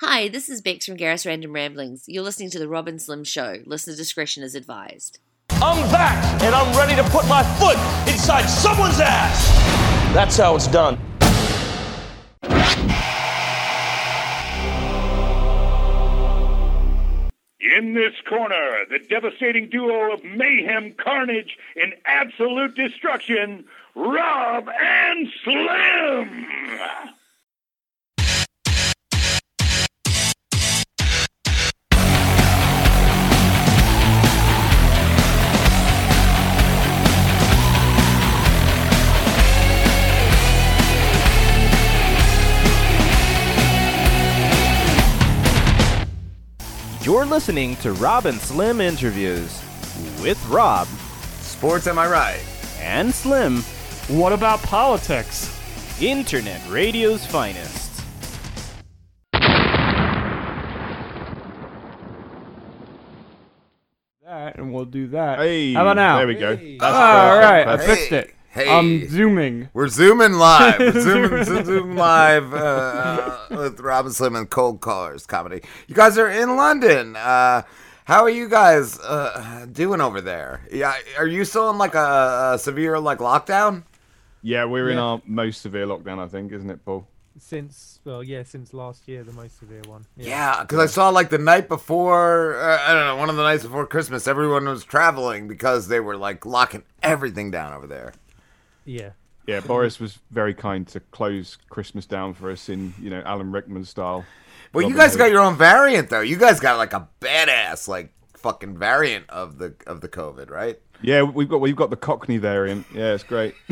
Hi, this is Bex from Garris Random Ramblings. You're listening to The Rob and Slim Show. Listener discretion is advised. I'm back, and I'm ready to put my foot inside someone's ass. That's how it's done. In this corner, the devastating duo of mayhem, carnage, and absolute destruction, Rob and Slim. You're listening to Rob and Slim interviews with Rob Sports, am I right? and Slim, What about politics? Internet Radio's finest. That and we'll do that. Hey, How about now? There we go. All right, I fixed it. Hey. I'm zooming. We're zooming live. We're zooming, zoom, zoom live uh, with Rob and Slim and Cold Callers comedy. You guys are in London. Uh, how are you guys uh, doing over there? Yeah, are you still in like a, a severe like lockdown? Yeah, we're in our most severe lockdown, I think, isn't it, Paul? Since well, yeah, since last year, the most severe one. Yeah, because I saw like the night before, uh, I don't know, one of the nights before Christmas, everyone was traveling because they were like locking everything down over there. Yeah. Yeah, Boris was very kind to close Christmas down for us in, you know, Alan Rickman style. Well, you guys Hood. got your own variant though. You guys got like a badass like fucking variant of the of the COVID, right? Yeah, we've got we've got the Cockney variant. Yeah, it's great.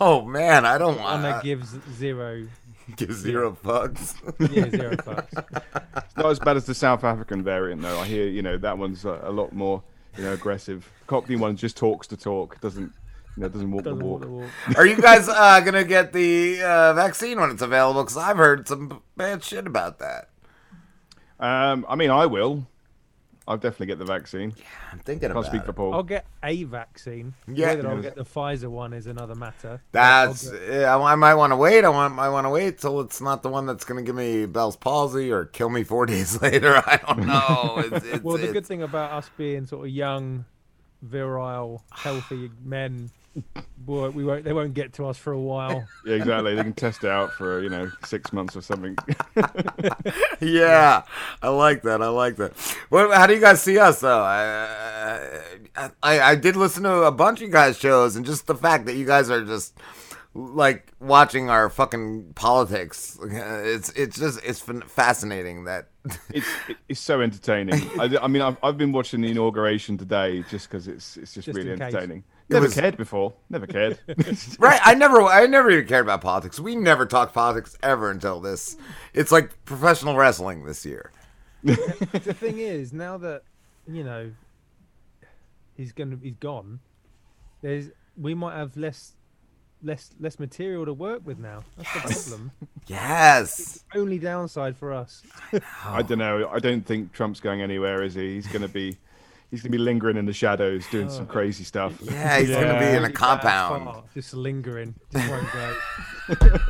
Oh man, I don't One want that to gives zero. give zero fucks. Yeah, zero fucks. It's not as bad as the South African variant, though. I hear, you know, that one's a, a lot more, you know, aggressive. Cockney one just talks to talk, doesn't, you know, doesn't walk Doesn't the walk walk. the walk. Are you guys uh, gonna get the uh, vaccine when it's available? Because I've heard some bad shit about that. Um, I mean, I will. I'll definitely get the vaccine. Yeah, I'm thinking Can't about speak for it. Paul. I'll get a vaccine. Yeah. Whether I'll get the Pfizer one is another matter. That's I'll get- yeah, I might want to wait. I want I want to wait till it's not the one that's gonna give me Bell's palsy or kill me four days later. I don't know. It's, it's, well, the it's- good thing about us being sort of young, virile, healthy men, boy, we won't. They won't get to us for a while. Yeah, exactly. They can test it out for you know six months or something. yeah, I like that. I like that. What? How do you guys see us though? I, I I did listen to a bunch of you guys shows, and just the fact that you guys are just like watching our fucking politics. It's it's just it's fascinating that. it's it's so entertaining. I, I mean, I've, I've been watching the inauguration today just because it's it's just, Just really entertaining. case. Entertaining. Never was- cared before. Never cared. Right, I never, I never even cared about politics. We never talked politics ever until this. It's like professional wrestling this year. the thing is, now that you know he's gonna he's gone, there's we might have less less less material to work with now. That's the problem. Yes. Only downside for us. I don't know. I don't think Trump's going anywhere, is he? He's going to be he's going to be lingering in the shadows, doing some oh. crazy stuff. Yeah, he's gonna be in a compound. fart, just lingering, just won't go.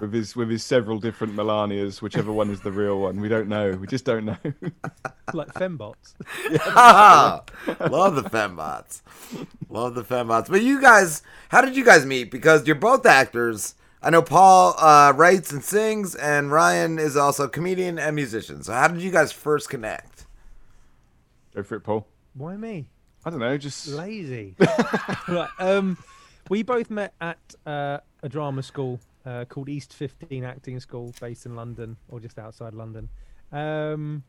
with his with his several different Melanias, whichever one is the real one. We don't know. We just don't know. like fembots. Love the fembots. Love the fembots. But you guys, how did you guys meet? Because you're both actors. I know Paul uh, writes and sings, and Ryan is also a comedian and musician. So how did you guys first connect? Go for it, Paul. Why me? I don't know. Just Lazy. right, um, we both met at uh, a drama school uh, called East 15 Acting School, based in London or just outside London. Um,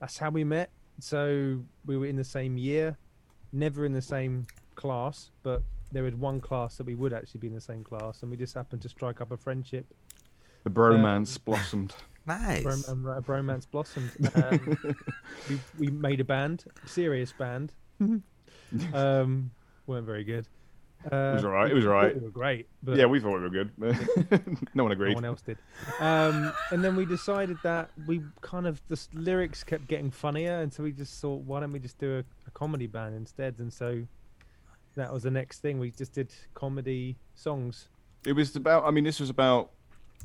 that's how we met. So we were in the same year, never in the same class, but there was one class that we would actually be in the same class, and we just happened to strike up a friendship. the bromance blossomed. Nice. Brom- um, a bromance blossomed. Um, we, we made a band, serious band. um, weren't very good. Uh, was all right, it was we all thought right. We were great, but yeah, we thought we were good. no one agreed. no one else did. Um, and then we decided that we kind of the lyrics kept getting funnier, and so we just thought, why don't we just do a, a comedy band instead? And so that was the next thing. We just did comedy songs. It was about. I mean, this was about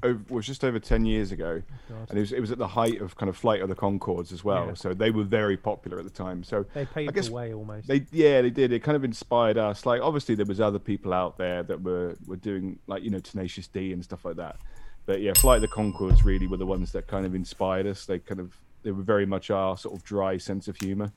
over, was just over ten years ago, oh, God. and it was it was at the height of kind of Flight of the Conchords as well. Yeah. So they were very popular at the time. So They I paved guess the way almost. They yeah they did. It kind of inspired us. Like obviously there was other people out there that were were doing like you know Tenacious D and stuff like that. But yeah, Flight of the Conchords really were the ones that kind of inspired us. They kind of they were very much our sort of dry sense of humor.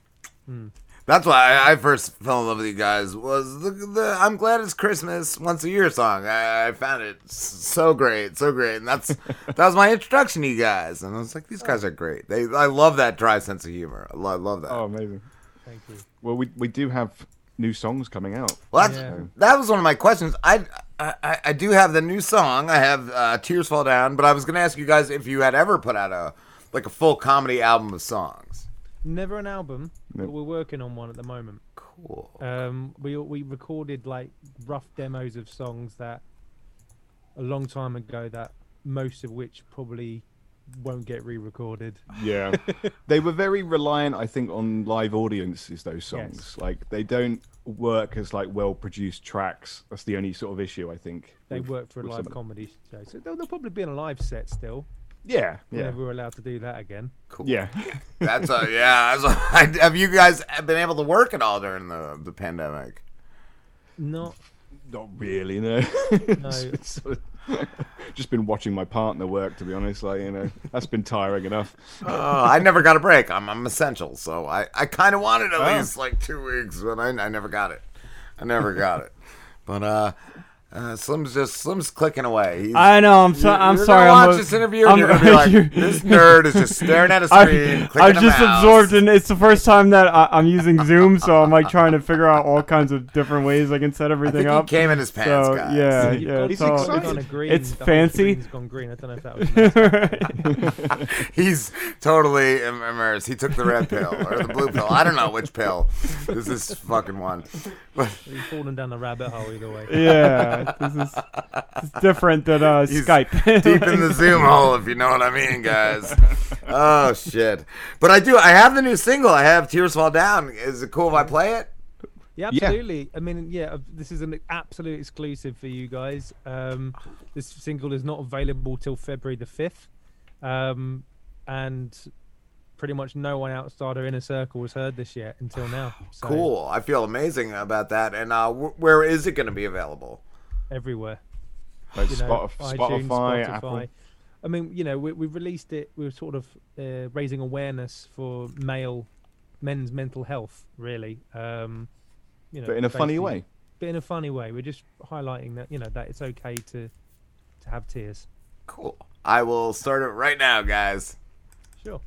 Hmm. That's why I, I first fell in love with you guys. Was the, the "I'm Glad It's Christmas" once a year song. I, I found it so great, so great, and that's that was my introduction to you guys. And I was like, these guys are great. They, I love that dry sense of humor. I love, love that. Oh, amazing. Thank you. Well, we we do have new songs coming out. Well, that's, Yeah. that was one of my questions. I, I, I- I do have the new song. I have uh, "Tears Fall Down," but I was going to ask you guys if you had ever put out a like a full comedy album of songs. Never an album, No. But we're working on one at the moment. Cool. Um, we we recorded like rough demos of songs that a long time ago that most of which probably won't get re-recorded. Yeah, they were very reliant, I think, on live audiences. Those songs, Yes. like they don't work as like well-produced tracks. That's the only sort of issue I think. They with- work for a live some comedy show, so they'll, they'll probably be in a live set still. Yeah, yeah, Whenever we're allowed to do that again. Cool. Yeah. That's a yeah. That's a, have you guys been able to work at all during the the pandemic? Not Not really, no. No. Sort of- just been watching my partner work, to be honest. Like you know, that's been tiring enough. Uh, I never got a break. I'm, I'm essential, so I, I kind of wanted at Oh. least like two weeks, but I, I never got it. I never got it. But uh, uh, Slim's just Slim's clicking away. He's, I know. I'm so, I'm you're sorry. I'm watch a- this interview and I'm- you're gonna be like, you're- this nerd is just staring at a I- screen. clicking I'm a just mouse. absorbed and It's the first time that I, I'm using Zoom, so I'm like trying to figure out all kinds of different ways I can set I everything think he up. came in his pants, so guys. yeah, You've yeah, got it's He's all, excited. gone it's, green. it's the whole fancy. screen's gone green. I don't know if that was. nice. He's totally immersed. He took the red pill or the blue pill. I don't know which pill. This is fucking one. But We've fallen down the rabbit hole either way. yeah, this is it's different than uh, He's Skype. deep in the Zoom hole, if you know what I mean, guys. Oh shit! But I do. I have the new single. I have "Tears Fall Down." Is it cool if I play it? Yeah, Yeah. absolutely. I mean, yeah, uh, this is an absolute exclusive for you guys. Um, this single is not available till February the fifth, um, and pretty much no one outside our inner circle has heard this yet until now. So Cool. I feel amazing about that. And uh, wh- where is it going to be available? Everywhere. Like You know, Spotify, iTunes, Spotify, Apple. I mean, you know, we, we released it. We were sort of uh, raising awareness for male, men's mental health, really. Um, you know, but in a funny way. but in a funny way. We're just highlighting that you know that it's okay to to have tears. Cool. I will start it right now, guys. Sure.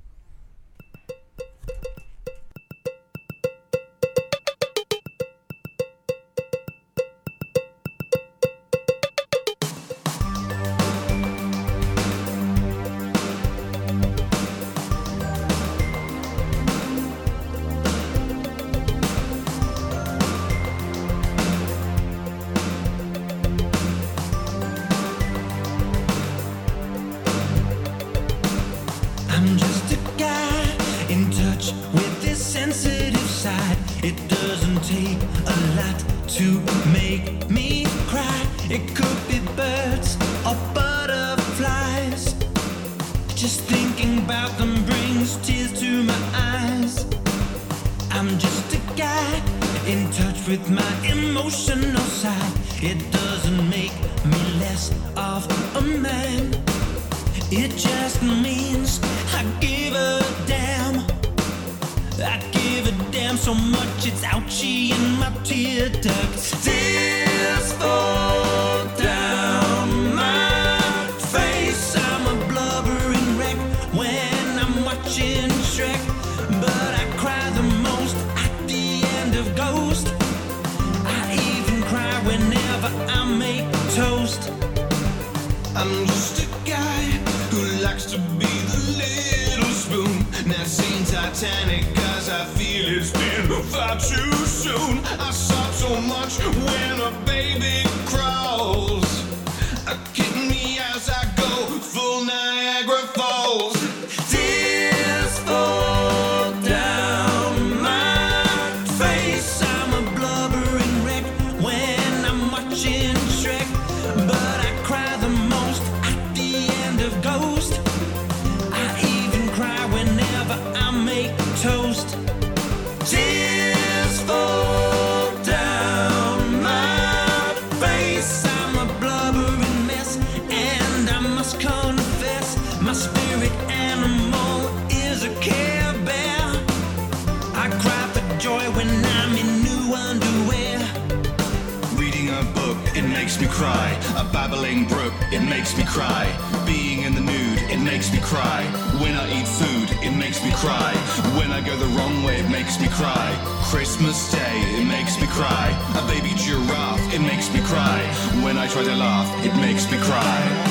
Makes me cry. Being in the nude, it makes me cry. When I eat food, it makes me cry. When I go the wrong way, it makes me cry. Christmas Day, it makes me cry. A baby giraffe, it makes me cry. When I try to laugh, it makes me cry.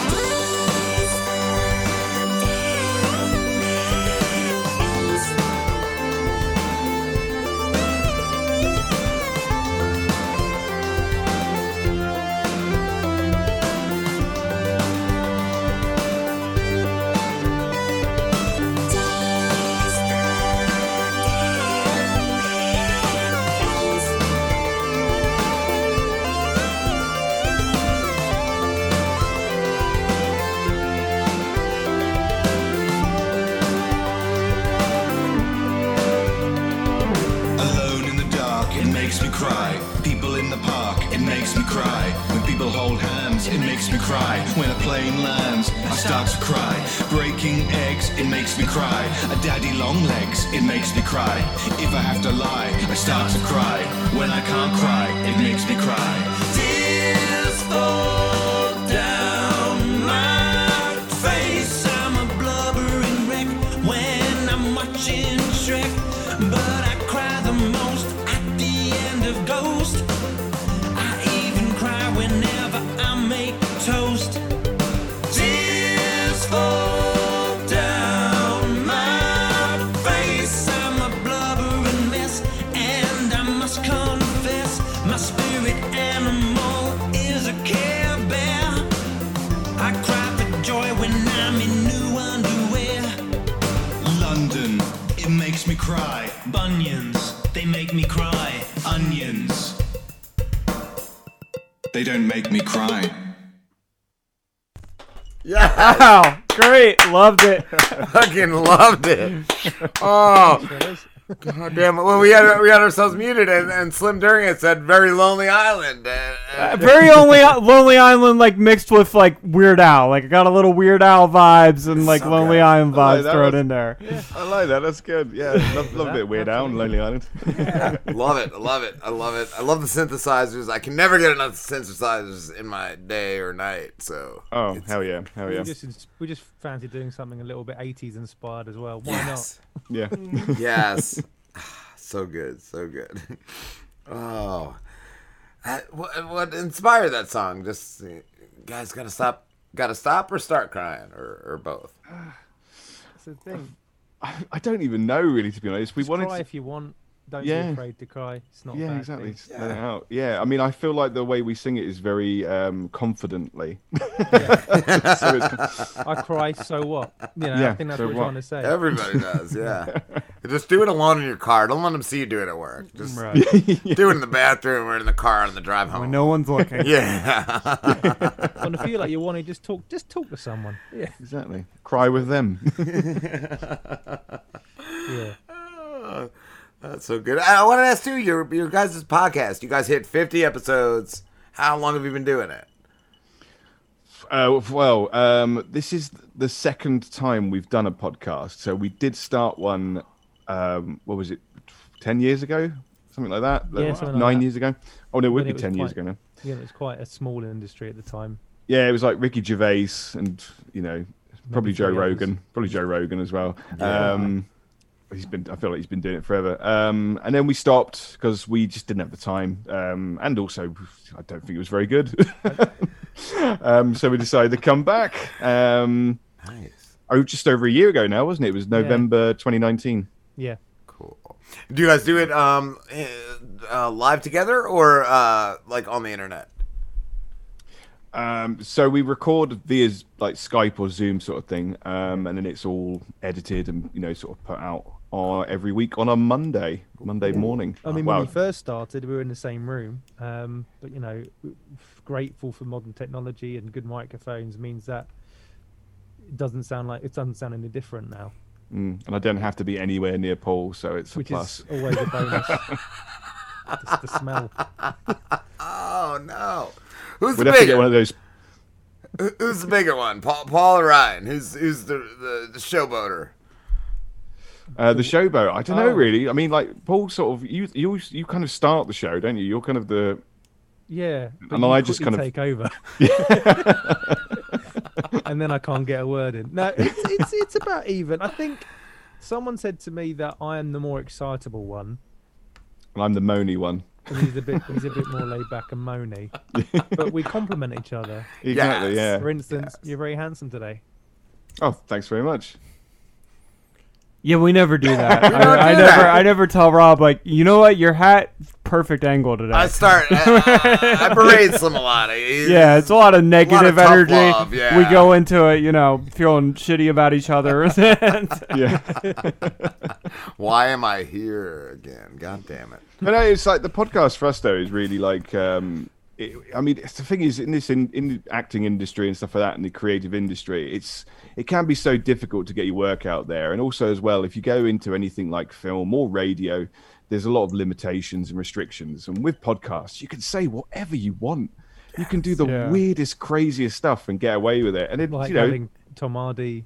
Fucking loved it. Oh, god damn it! Well, we had we had ourselves muted, and, and Slim during it said "Very Lonely Island." Uh, very only Lonely Island, like mixed with like Weird Al. Like I got a little Weird Al vibes and like So Lonely good. Island I like vibes that. thrown in there. I like that. That's good. Yeah, love, love a bit Weird Al and Lonely Island. love it, I love it, I love it. I love the synthesizers. I can never get enough synthesizers in my day or night. So Oh hell yeah, hell yeah, We just we just fancy doing something a little bit 80s inspired as well. Why yes, yeah. yes, so good, so good. Oh, Uh, what, what inspired that song? Just guys, gotta stop, gotta stop, or start crying, or, or both. That's the thing. I, I don't even know really to be honest. We Just wanted cry to, if you want. Don't Yeah. be afraid to cry. It's not a yeah, bad exactly. thing. Just out. Yeah, I mean, I feel like the way we sing it is very um, confidently. so it's, I cry, so what? You know, I think that's so what we're what? trying to say. Everybody does, yeah. Just do it alone in your car. Don't let them see you do it at work. Just Right. do it in the bathroom or in the car on the drive home. when no one's looking. Yeah. When I feel like you want to just talk, just talk to someone. Yeah, exactly. Cry with them. yeah. That's so good. I want to ask too. Your your guys' podcast. You guys hit fifty episodes. How long have you been doing it? Uh, well, um, this is the second time we've done a podcast. So we did start one. Um, what was it? Ten years ago, something like that. Yeah, Like, something like Nine that. years ago. Oh no, it would When be it was ten years ago now. Yeah, it was quite a small industry at the time. Yeah, it was like Ricky Gervais and you know probably Joe three others. Rogan, probably Joe Rogan as well. Um, he's been, I feel like he's been doing it forever. Um, and then we stopped because we just didn't have the time, um, and also I don't think it was very good. um, so we decided to come back. Um, Nice. oh, just over a year ago now, wasn't it? It was November 2019. Yeah. Cool. Do you guys do it um eh, uh, live together or uh like on the internet? Um, so we record via like Skype or Zoom sort of thing, um, and then it's all edited and you know sort of put out uh, every week on a Monday, Monday morning. I mean, Wow. when we first started, we were in the same room. Um, but you know, grateful for modern technology and good microphones means that it doesn't sound like it doesn't sound any different now, Mm, and I don't have to be anywhere near Paul, so it's a which plus. is always a bonus. Just the smell. Oh no. Who's We'd the have to get one of those. Who's the bigger one? Paul, Paul or Ryan? Who's who's the the, the showboater? Uh, the showboat. I don't know Oh. really. I mean, like Paul, sort of. You you you kind of start the show, don't you? You're kind of the. Yeah, And you I just quickly kind of- take over. and then I can't get a word in. No, it's it's it's about even. I think someone said to me that I am the more excitable one, And I'm the moany one. and he's a bit he's a bit more laid back and moany. but we complement each other. Exactly. Yeah. For instance, you're very handsome today. Oh, thanks very much. Yeah, we never do that. don't I, I do never. I never tell Rob like, you know what, your hat, perfect angle today. I start. I, I berate Slim a lot. He's- yeah, it's a lot of negative tough energy. love, yeah. We go into it, you know, feeling shitty about each other. Yeah. Why am I here again? God damn it. But no, it's like the podcast for us though is really like. um it, I mean, the thing is, in this in, in the acting industry and stuff like that, in the creative industry, it's it can be so difficult to get your work out there, and also as well, if you go into anything like film or radio, there's a lot of limitations and restrictions. And with podcasts, you can say whatever you want. You can do the Yeah. weirdest, craziest stuff and get away with it. And it, Like you know, having Tom Hardy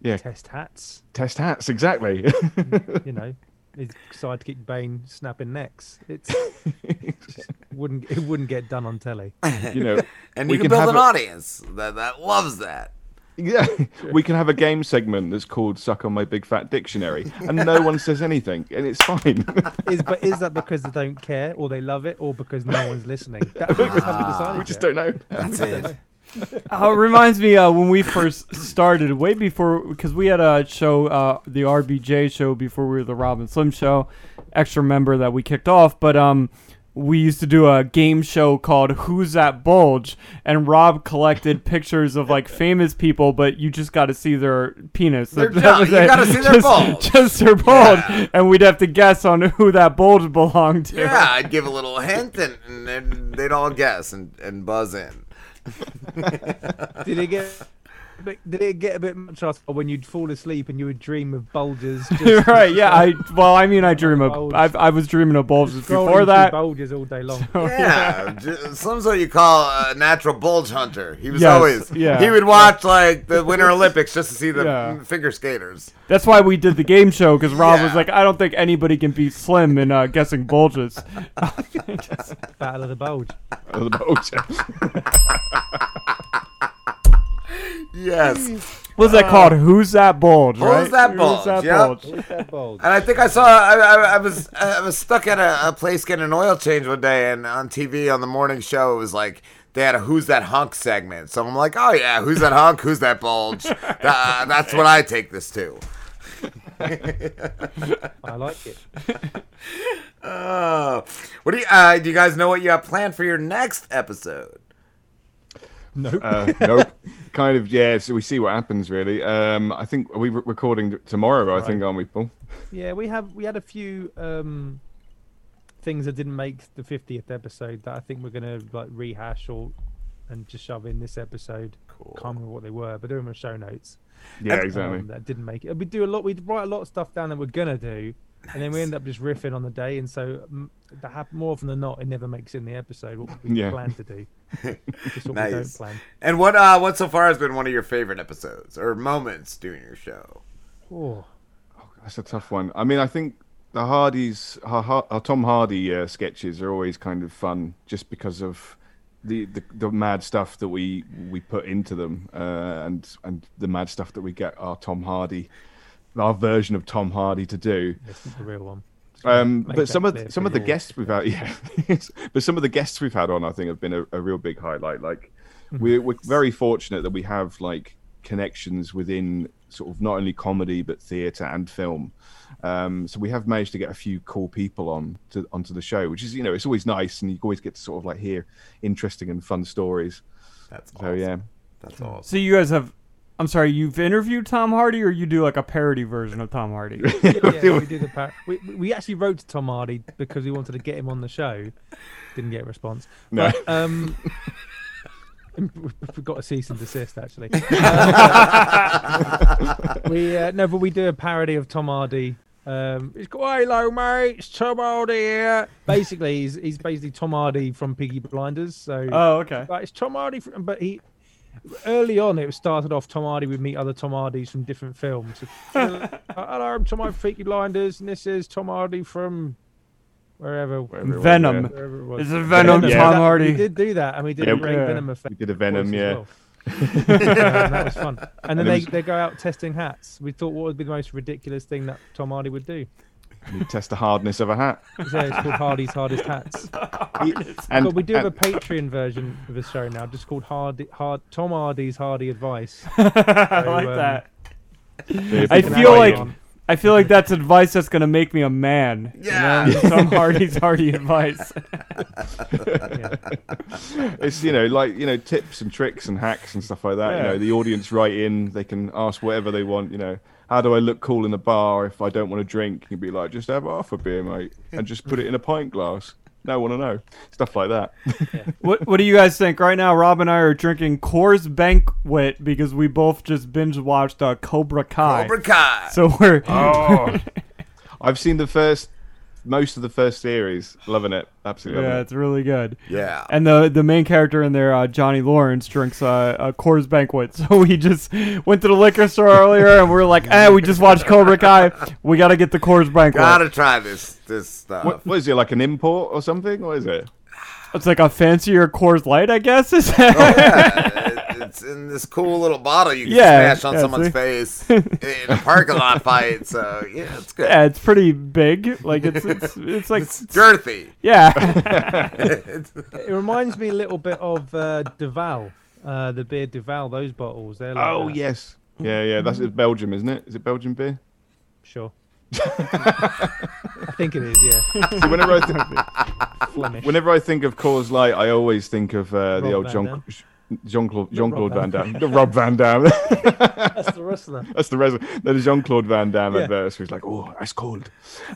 yeah, test hats. test hats exactly. You know, his sidekick Bane snapping necks. It's wouldn't it wouldn't get done on telly. you know, And we you can, can build have an a- audience that that loves that. Yeah, we can have a game segment that's called "Suck on My Big Fat Dictionary," and no one says anything, and it's fine. Is but is that because they don't care or they love it or because no one's listening? That we just we just don't know. That's it. Oh, it reminds me uh, when we first started, way before, because we had a show, uh, the RBJ show, before we were the Rob and Slim show, extra member that we kicked off. But um, we used to do a game show called Who's That Bulge, and Rob collected pictures of like famous people, but you just got to see their penis. Their That junk. was You it. gotta see their just, bulge. Just their bulge, Yeah. and we'd have to guess on who that bulge belonged to. Yeah, I'd give a little hint, and, and then they'd all guess and, and buzz in. Did it get? but Did it get a bit much after when you'd fall asleep and you would dream of bulges? Just right? Yeah. I well, I mean, I dream of. I, I was dreaming of bulges before that. bulges all day long. Yeah, j- Slim's what you call a natural bulge hunter. He was Yes, always. yeah. He would watch like the Winter Olympics just to see the Yeah. figure skaters. That's why we did the game show because Rob was like, I don't think anybody can beat Slim in uh, guessing bulges. Battle of the bulge. Of The bulge. Yes. What's that called? Who's that bulge? Who's right? that Who's bulge? that Yep. bulge? What's that bulge? And I think I saw. I, I, I was I was stuck at a, a place getting an oil change one day, and on TV on the morning show, it was like they had a "Who's That Hunk" segment. So I'm like, oh yeah, who's that hunk? Who's that bulge? That- that's what I take this to. I like it. Oh, what do you? Uh, do you guys know what you have planned for your next episode? Nope. Uh, nope. Kind of. Yeah. So we see what happens. Really. Um, I think are we re- recording tomorrow. I think, aren't we, Paul? Yeah, we have we had a few um things that didn't make the fiftieth episode that I think we're gonna like rehash or and just shove in this episode. Can't remember what they were, but they're in my show notes. Yeah, Um, exactly. that didn't make it. We do a lot. We write a lot of stuff down that we're gonna do, and then we end up just riffing on the day. And so, that hap- more often than not, it never makes in the episode what we Yeah. plan to do. just what we don't Nice. plan. And what uh, what so far has been one of your favorite episodes or moments doing your show? Oh, That's a tough one. I mean, I think the Hardys, our, our Tom Hardy uh, sketches are always kind of fun, just because of the, the, the mad stuff that we we put into them, uh, and and the mad stuff that we get our Tom Hardy, our version of Tom Hardy to do. it's not the real one. Just Um, but some of clear the, some of the guests we've had, yeah, but some of the guests we've had on, I think, have been a, a real big highlight. Like, Mm-hmm. we're we're very fortunate that we have like connections within sort of not only comedy but theatre and film. Um, so we have managed to get a few cool people on to onto the show, which is you know it's always nice, and you always get to sort of like hear interesting and fun stories. That's So yeah, That's awesome. So you guys have. I'm sorry, you've interviewed Tom Hardy, or you do like a parody version of Tom Hardy? yeah, we did the par- we, we actually wrote to Tom Hardy because we wanted to get him on the show. Didn't get a response. No. But, um, We've got a cease and desist, actually. Uh, we uh, no, but we do a parody of Tom Hardy. Um, it's go, hello, mate. It's Tom Hardy here. Basically, he's he's basically Tom Hardy from Peaky Blinders. So, Oh, okay. Like, it's Tom Hardy, from, but he early on it started off Tom Hardy would meet other Tom Hardys from different films. Hello, I'm Tom Hardy from Peaky Blinders, and this is Tom Hardy from wherever. Wherever it was, Venom. yeah. Wherever it was. Is it Venom, Yeah. Tom That- Hardy? We did do that, and we did Yeah, a great yeah. Venom effect. We did a Venom, yeah. well. Yeah, that was fun. And then And they, was- they go out testing hats. We thought what would be the most ridiculous thing that Tom Hardy would do. You test the hardness of a hat. Yeah, it's called Hardy's Hardest Hats. And, but we do have a Patreon version of the show now, just called Hardy, Hard, Tom Hardy's Hardy Advice. I like um, that. I feel like on- I feel like that's advice that's gonna make me a man. you Yeah. know? Some Hardy's Hardy advice. it's you know like you know tips and tricks and hacks and stuff like that. You Yeah. know the audience write in, they can ask whatever they want. You know how do I look cool in the bar if I don't want to drink? You'd be like, just have half a beer, mate, and just put it in a pint glass. No one to know stuff like that. what What do you guys think? Right now, Rob and I are drinking Coors Banquet because we both just binge watched uh, Cobra Kai. Cobra Kai. So we're Oh, I've seen the first, most of the first series. Loving it, absolutely. yeah, loving it's really good. Yeah. And the the main character in there, uh, Johnny Lawrence, drinks uh, a Coors Banquet. So we just went to the liquor store earlier, and we are like, "Eh, we just watched Cobra Kai. We got to get the Coors Banquet." Gotta try this this stuff. What, what is it like an import or something? What is it? It's like a fancier Coors Light, I guess. Is Oh, yeah, it- it's in this cool little bottle you can Yeah, smash on yeah, someone's see? face in a parking lot fight. So yeah, it's good. yeah, it's pretty big. Like it's it's, it's like It's girthy. yeah. It reminds me a little bit of uh, Duvel, uh, the beer Duvel. Those bottles, they're like Oh that. yes, yeah, yeah. That's it's Belgium, isn't it? Is it Belgian beer? sure. I think it is, yeah. See, whenever I think, whenever I think of Coors Light, I always think of uh, the old Van John Dam. Jean Claude Jean Claude Van Damme, the Rob Van Dam. That's the wrestler. That's the rest. The Jean Claude Van Damme Yeah. adverse like, "Oh, ice cold."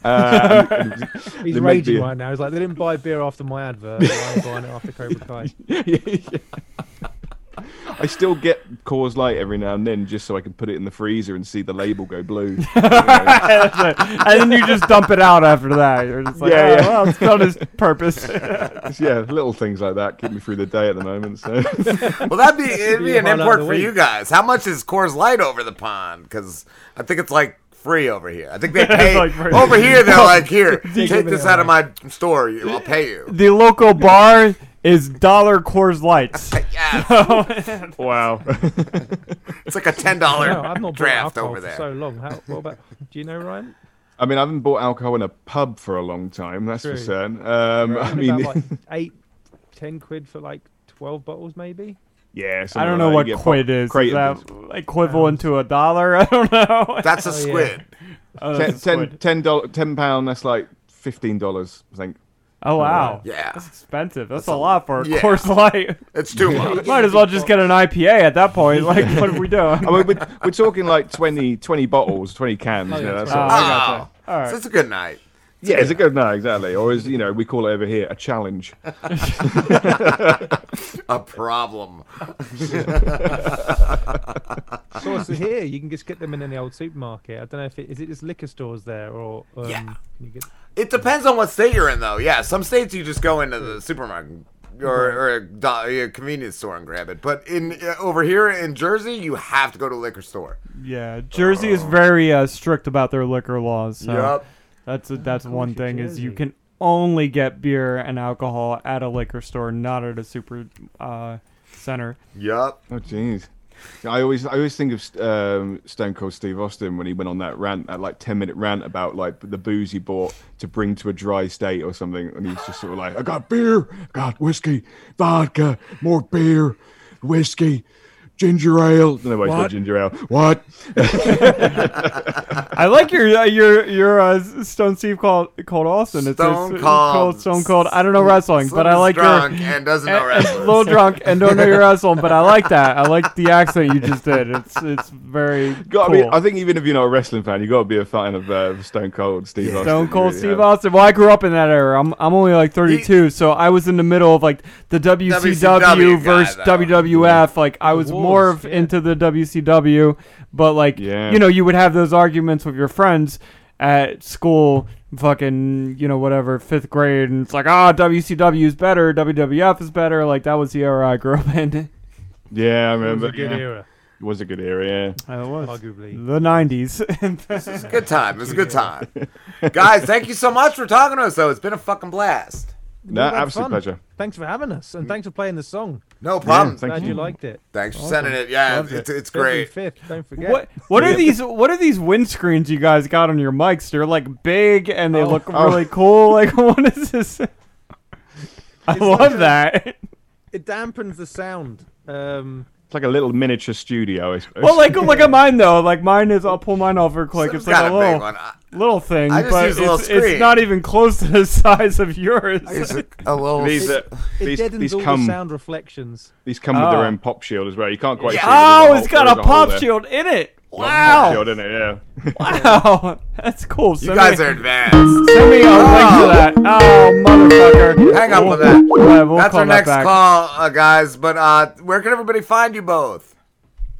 Uh, and- and He's raging beer. right now. He's like, they didn't buy beer after my advert. Are buying it after Cobra Kai? I still get Coors Light every now and then, just so I can put it in the freezer and see the label go blue. That's it. And then you just dump it out after that. You're just like, Yeah, oh, yeah. well, it's done its purpose. yeah, little things like that keep me through the day at the moment. So well, that'd be it'd be be an highlight import for week. you guys. How much is Coors Light over the pond? Because I think it's like free over here. I think they pay like over here. They're like, here, take giving this out of my store. I'll pay you. the local bar is dollar Coors Lights. Yeah, wow. it's like a ten dollar No, I've not draft alcohol over for there. so long. How, what about? Do you know Ryan? I mean, I haven't bought alcohol in a pub for a long time. That's for certain. Um, I mean, about like eight, ten quid for like twelve bottles, maybe. yeah. I don't know that. what You quid pop- is. Is that equivalent to a dollar? I don't know. That's a Oh, yeah. squid. Oh, ten, that's a ten, squid. ten dollars, ten pound. That's like fifteen dollars. I think. Oh wow. Yeah, That's expensive. That's, That's a a- lot for a yeah. Coors Light. it's too much. Might as well just get an IPA at that point. Like, what are we doing? I mean, we're, we're talking like 20, 20 bottles, twenty cans. Oh, you know, yeah, that's Oh, all. I gotcha. Oh, All so it's a good night. Yeah, it's a good no, exactly. Or as you know, we call it over here a challenge. A problem. So also here, you can just get them in any old supermarket. I don't know if it is it just liquor stores there or um, Yeah. Can you get, It depends on what state you're in, though. Yeah, some states you just go into the supermarket or, or a, do- a convenience store and grab it. But in uh, over here in Jersey, you have to go to a liquor store. Yeah, Jersey is very uh, strict about their liquor laws. So Yup. That's that's cool one for thing is you can only get beer and alcohol at a liquor store, not at a super uh, center. Yep. Oh, jeez. I always, I always think of um, Stone Cold Steve Austin when he went on that rant, that like ten minute rant about like the booze he bought to bring to a dry state or something, and he's just sort of like, I got beer, I got whiskey, vodka, more beer, whiskey, ginger ale. Don't know why it's What? called ginger ale. What? I like your uh, your your uh, Stone Steve called called Austin. It's, Stone it's Cold. Stone Cold. I don't know wrestling, but I Slim's like drunk your and doesn't know and- and wrestling. a little drunk and don't know your wrestling. But I like that. I like the accent you just did. It's it's very Gotta cool. be, I think even if you're not a wrestling fan, you got to be a fan of uh, Stone Cold Steve Austin. Stone Cold really, Steve yeah. Austin. Well, I grew up in that era. I'm I'm only like 32, so I was in the middle of like the WCW, WCW versus though. WWF. Like I was more of into the WCW, but like Yeah. you know, you would have those arguments with your friends at school, fucking you know whatever fifth grade, and it's like ah WCW is better, WWF is better. Like that was the era I grew up in. Yeah, I remember. It was a good yeah. era. It was a good era, yeah. It was Arguably. the 90s. It's a good time. It was a good time. Guys, thank you so much for talking to us, though. It's been a fucking blast. No, We've absolute fun. pleasure. Thanks for having us, and thanks for playing the song. No problem. thank Glad you. you liked it. Thanks for sending it. Yeah, it's, it's February great. 5th, don't forget. What what are these what are these windscreens you guys got on your mics? They're like big and they Oh. look Oh. really cool. Like what is this? I It's love like a- that. It dampens the sound. Um, It's like a little miniature studio, I suppose. Well, like look at mine though. Like mine is. I'll pull mine off real quick. Some's It's like got a a big little one. I- little thing, I just but use a little it's, it's screen. not even close to the size of yours. I use a, a little. these, uh, it these, deadens these all come the sound reflections. these come with their Oh. own pop shield as well. You can't quite Yeah. see. it, but Oh, there's it's hole- got there's a hole pop there. shield in it. Got a pop Wow, shield in it, yeah. wow, that's cool. you guys me, are advanced. send me a link to that. Oh, motherfucker! Hang up We'll- with that. yeah, we'll That's our that next back. call, uh, guys. But uh, where can everybody find you both?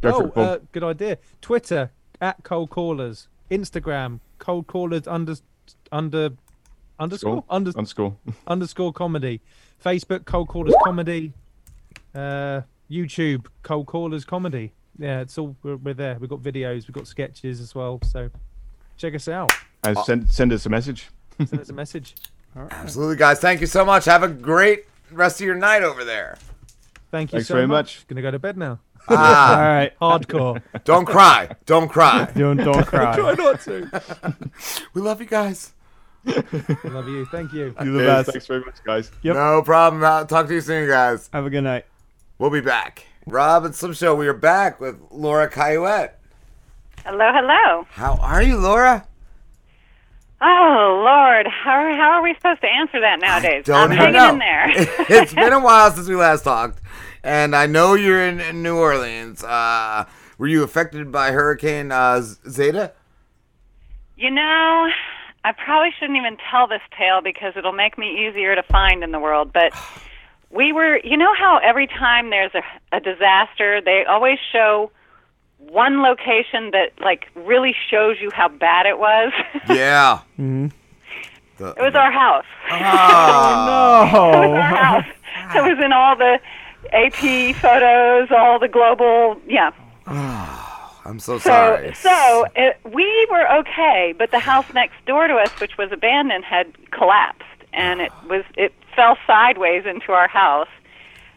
Oh, uh, good idea. Twitter at cold callers. Instagram cold callers under under underscore Score. under, Underscore. underscore comedy. Facebook cold callers comedy. Uh, YouTube cold callers comedy. Yeah, it's all we're, we're there. We've got videos. We've got sketches as well. So check us out. And send, send us a message. Send us a message. Absolutely, guys. Thank you so much. Have a great rest of your night over there. Thank you Thanks so very much. much. Gonna go to bed now. All Ah, right, Hardcore. don't cry. Don't cry. don't don't cry. Try not to. We love you guys. We love you. Thank you. You're the best. Thanks very much, guys. Yep. No problem. I'll talk to you soon, guys. Have a good night. We'll be back. Rob and Slim Show. We are back with Laura Cayouette. Hello, hello. How are you, Laura? Oh Lord, how how are we supposed to answer that nowadays? Don't I'm hanging know. in there. it's been a while since we last talked, and I know you're in, in New Orleans. Uh, were you affected by Hurricane uh, Zeta? you know, I probably shouldn't even tell this tale because it'll make me easier to find in the world. But we were, you know, how every time there's a, a disaster, they always show one location that like really shows you how bad it was. Yeah. Mm-hmm. The- it was our house. Oh ah. no! It was our oh, house. It was in all the AP photos, all the global, yeah. Ah, I'm so So, sorry. so it, we were okay, but the house next door to us, which was abandoned, had collapsed, and it ah. was it fell sideways into our house,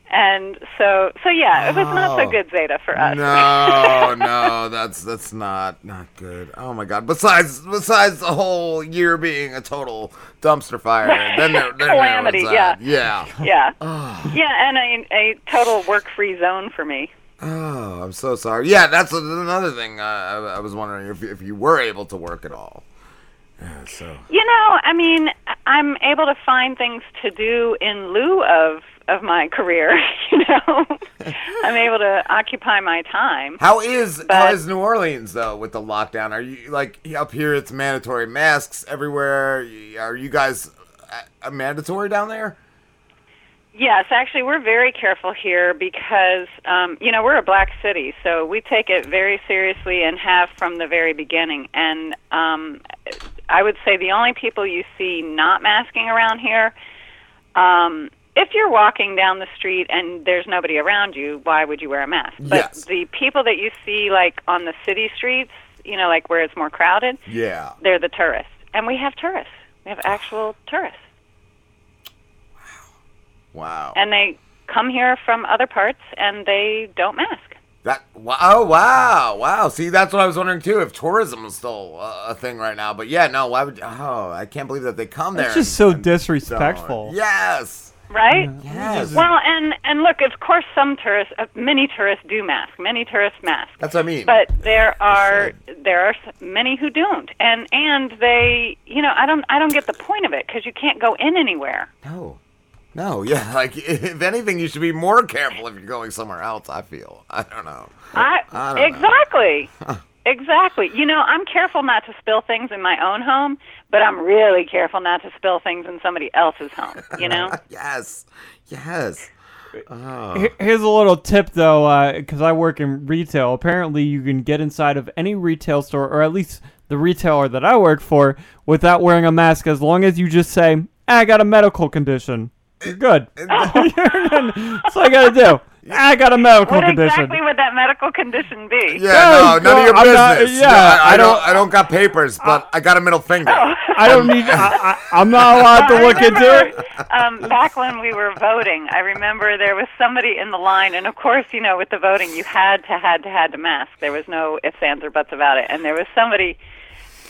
and so so yeah, it was not so Oh. good Zeta for us. no, no, that's that's not not good. Oh my god. Besides besides the whole year being a total dumpster fire, then there, then Calamity, yeah. Yeah. yeah, Oh. yeah, and a, a total work-free zone for me. Oh, I'm so sorry. Yeah, that's another thing. Uh, I, I was wondering if if you were able to work at all. Yeah, so You know, I mean, I'm able to find things to do in lieu of of my career. You know, I'm able to occupy my time. how is how But- is New Orleans though with the lockdown? Are you like up here? It's mandatory masks everywhere. Are you guys uh, mandatory down there? Yes, actually, we're very careful here because, um, you know, we're a black city, so we take it very seriously and have from the very beginning. And um, I would say the only people you see not masking around here, um, if you're walking down the street and there's nobody around you, why would you wear a mask? But Yes. the people that you see, like on the city streets, you know, like where it's more crowded, Yeah. they're the tourists. And we have tourists. We have actual tourists. Wow. and they come here from other parts and they don't mask. That wow, oh, wow, wow. See, that's what I was wondering too. If tourism is still a thing right now, but yeah, no. Why would? Oh, I can't believe that they come there. It's just and- so and disrespectful. don't. Yes. right? Yes. Well, and and look, of course, some tourists, uh, many tourists do mask. Many tourists mask. That's what I mean. But there are there are many who don't, and and they, you know, I don't I don't get the point of it because you can't go in anywhere. No. No, yeah, like if anything, you should be more careful if you're going somewhere else. I feel. I don't know. I, I don't know. exactly. Exactly. You know, I'm careful not to spill things in my own home, but I'm really careful not to spill things in somebody else's home, you know? yes. Yes. Oh. Here's a little tip though, uh, because I work in retail. Apparently, you can get inside of any retail store, or at least the retailer that I work for, without wearing a mask, as long as you just say, "I got a medical condition." You're good. That's all I gotta do. I got a medical What condition. exactly would that medical condition be? Yeah, no, none of your I'm not- business. yeah, No, I, I I don't. don't- I don't got papers, but I got a middle finger. I don't need. I, I, I'm not allowed to I look into it. um, back when we were voting, I remember there was somebody in the line, and of course, you know, with the voting, you had to, had to, had to mask. There was no ifs, ands, or buts about it. And there was somebody,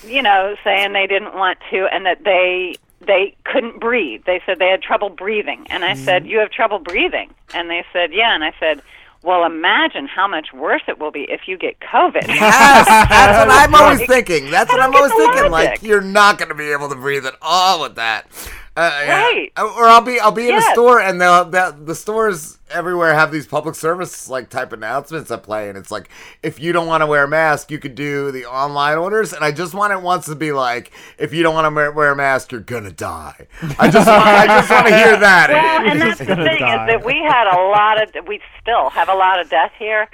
you know, saying they didn't want to, and that they they couldn't breathe. They said they had trouble breathing, and I mm-hmm. said, "You have trouble breathing?" And they said, "Yeah." And I said. Well, imagine how much worse it will be if you get COVID. Yes, that's what I'm always Like, thinking. That's what I'm always the thinking. Like you're not going to be able to breathe at all with that. Uh, yeah. Right. Or I'll be I'll be in a store and they'll, they'll, the stores everywhere have these public service like type announcements that play and it's like if you don't want to wear a mask you could do the online orders and I just want it once to be like if you don't want to wear, wear a mask you're gonna die. I just want, I just want to hear that. Well, and that's the thing die. is that we had a lot of, we still have a lot of death here,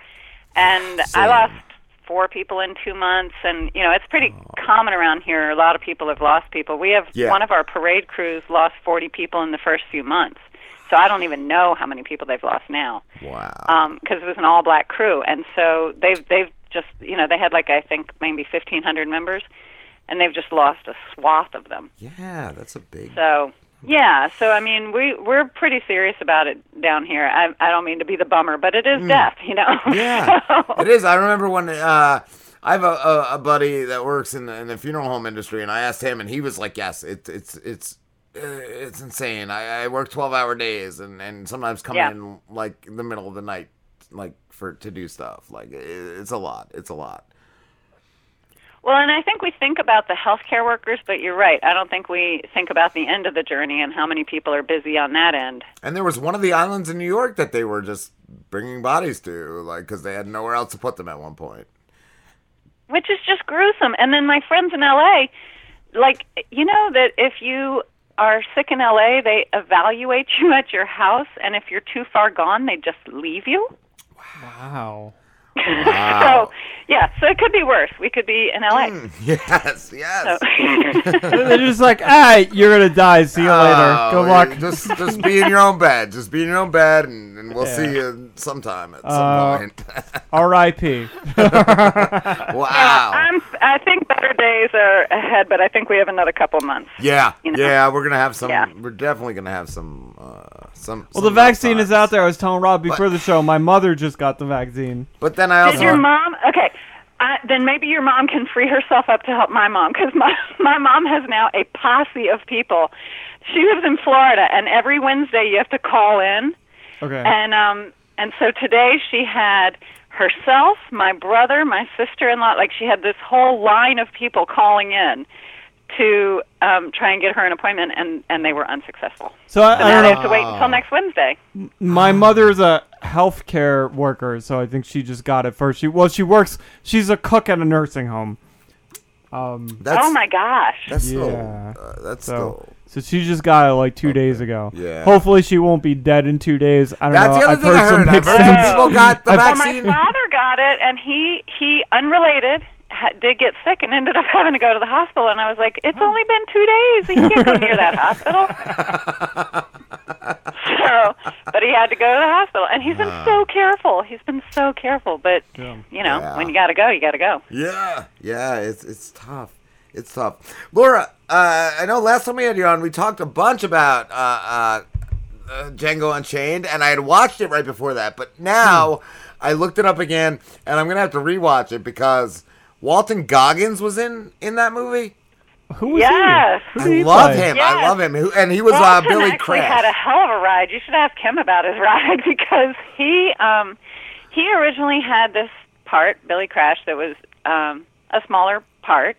and I lost four people in two months, and you know it's pretty oh. common around here. A lot of people have lost people. We have Yeah. one of our parade crews lost forty people in the first few months, so I don't even know how many people they've lost now wow. Um, because it was an all black crew, and so they've they've just you know they had like I think maybe fifteen hundred members, and they've just lost a swath of them. Yeah, that's a big. So yeah, so I mean, we we're pretty serious about it down here. I I don't mean to be the bummer, but it is death, you know. Yeah, So- it is. I remember when uh, I have a, a, a buddy that works in the, in the funeral home industry, and I asked him, and he was like, "Yes, it, it's it's uh, it's insane. I, I work twelve hour days, and, and sometimes come Yeah. in like in the middle of the night, like for to do stuff. Like it, it's a lot. It's a lot. Well, and I think we think about the healthcare workers, but you're right. I don't think we think about the end of the journey and how many people are busy on that end. And there was one of the islands in New York that they were just bringing bodies to, like because they had nowhere else to put them at one point. which is just gruesome. And then my friends in LA, like you know that if you are sick in LA, they evaluate you at your house, and if you're too far gone, they just leave you. Wow. So yeah, so it could be worse. We could be in LA. Yes, yes. So, They're just like, ah, you're gonna die. See you later. Oh, Good luck. Just just be in your own bed. Just be in your own bed, and, and we'll Yeah. see you sometime at some Uh, point. R.I.P. wow. I'm, I think better days are ahead, but I think we have another couple months. Yeah, you know. yeah, we're gonna have some. Yeah. We're definitely gonna have some. Uh, some. Well, some the vaccine is out there. I was telling Rob before the show. My mother just got the vaccine. But then I also. Did your mom? Okay, I, then maybe your mom can free herself up to help my mom because my my mom has now a posse of people. She lives in Florida, and every Wednesday you have to call in. Okay. And um and so today she had herself, my brother, my sister-in-law. Like she had this whole line of people calling in to um try and get her an appointment, and and they were unsuccessful. So I, So I now don't they know. have to wait until next Wednesday. My mother's a healthcare worker, so I think she just got it first. She well, she works. She's a cook at a nursing home. Um, That's, oh my gosh! That's still. Yeah. Uh, that's so still. so she just got it like two days ago. Yeah. Hopefully she won't be dead in two days. I don't know That's know. the other I've thing I heard some heard. I've mixed heard some things. people got the I've- Well, my vaccine. father got it, and he he unrelated ha- did get sick and ended up having to go to the hospital. And I was like, "It's only been two days. You can't go near that hospital." so, but he had to go to the hospital, and he's been so careful. He's been so careful, but Yeah. you know, Yeah. when you got to go, you got to go. Yeah, yeah, it's it's tough. It's tough. Laura, uh, I know last time we had you on, we talked a bunch about uh, uh, uh, Django Unchained, and I had watched it right before that, but now I looked it up again, and I'm gonna have to rewatch it because Walton Goggins was in in that movie. Who was yes. he? Who I he love play? him. Yes. I love him. And he was uh, Billy actually Crash. had a hell of a ride. You should ask him about his ride because he um he originally had this part, Billy Crash, that was um a smaller part,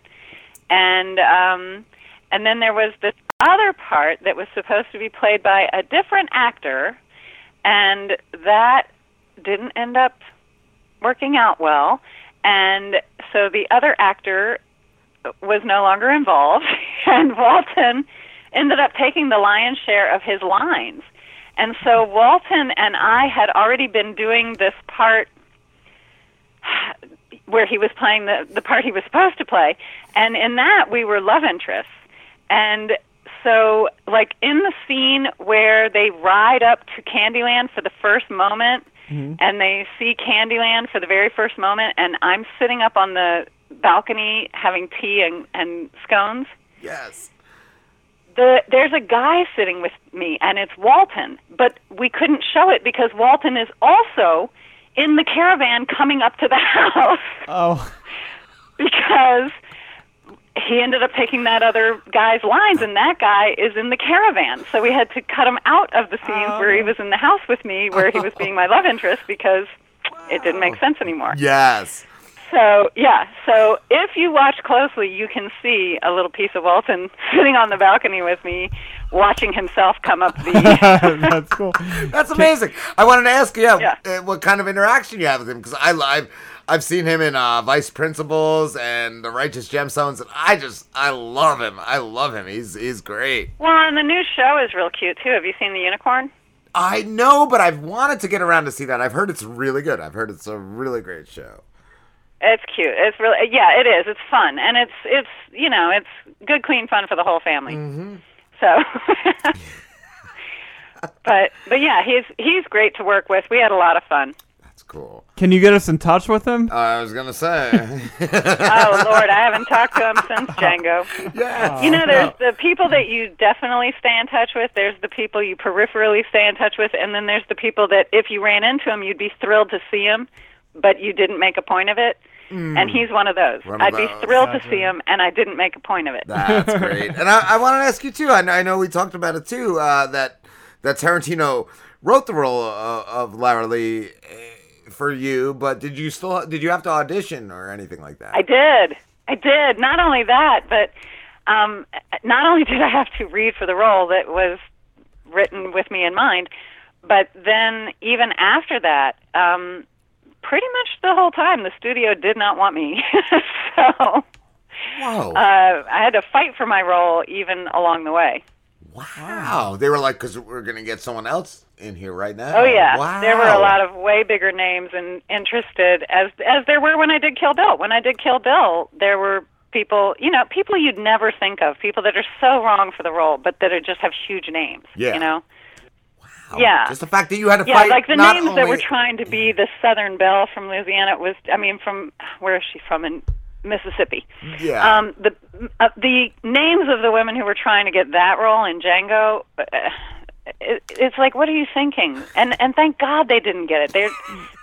and um and then there was this other part that was supposed to be played by a different actor, and that didn't end up working out well, and so the other actor was no longer involved, and Walton ended up taking the lion's share of his lines. And so Walton and I had already been doing this part where he was playing the the part he was supposed to play, and in that we were love interests. And so, like in the scene where they ride up to Candyland for the first moment, Mm-hmm. and they see Candyland for the very first moment, and I'm sitting up on the balcony having tea and, and scones. Yes. The, there's a guy sitting with me, and it's Walton, but we couldn't show it because Walton is also in the caravan coming up to the house Oh, because he ended up taking that other guy's lines, and that guy is in the caravan. So we had to cut him out of the scenes where he was in the house with me, where he was being my love interest, because it didn't make sense anymore. Yes. So yeah, so if you watch closely, you can see a little piece of Walton sitting on the balcony with me, watching himself come up the. that's cool. That's amazing. I wanted to ask you, yeah, Yeah. uh, what kind of interaction you have with him because I I've I've seen him in uh, Vice Principals and The Righteous Gemstones, and I just I love him. I love him. He's he's great. well, and the new show is real cute too. Have you seen the unicorn? I know, but I've wanted to get around to see that. I've heard it's really good. I've heard it's a really great show. It's cute. It's really yeah, it is. It's fun, and it's it's you know it's good, clean fun for the whole family. Mm-hmm. So, but but yeah, he's he's great to work with. We had a lot of fun. That's cool. Can you get us in touch with him? I was gonna say. oh Lord, I haven't talked to him since Django. yeah. You know, there's the people that you definitely stay in touch with. There's the people you peripherally stay in touch with, and then there's the people that if you ran into them, you'd be thrilled to see them, but you didn't make a point of it. And he's one of those. One of I'd be those. thrilled to see him, and I didn't make a point of it. That's great. And I, I want to ask you too. I know, I know we talked about it too. Uh, that that Tarantino wrote the role of, of Lara Lee eh, for you, but did you still did you have to audition or anything like that? I did. I did. Not only that, but um, not only did I have to read for the role that was written with me in mind, but then even after that, um, pretty much the whole time, the studio did not want me. so Whoa! uh, I had to fight for my role even along the way. wow! They were like, because we're gonna get someone else in here right now. Oh yeah, Wow. there were a lot of way bigger names and interested as as there were when I did Kill Bill. When I did Kill Bill, there were people, you know, people you'd never think of, people that are so wrong for the role, but that are just have huge names. Yeah. You know. Wow. Yeah. Just the fact that you had to Yeah, fight. like the names only, that were trying to be the Southern Belle from Louisiana was, I mean, from where is she from in Mississippi? Yeah. Um, the uh, the names of the women who were trying to get that role in Django, uh, it, it's like, what are you thinking? And and thank God they didn't get it. They're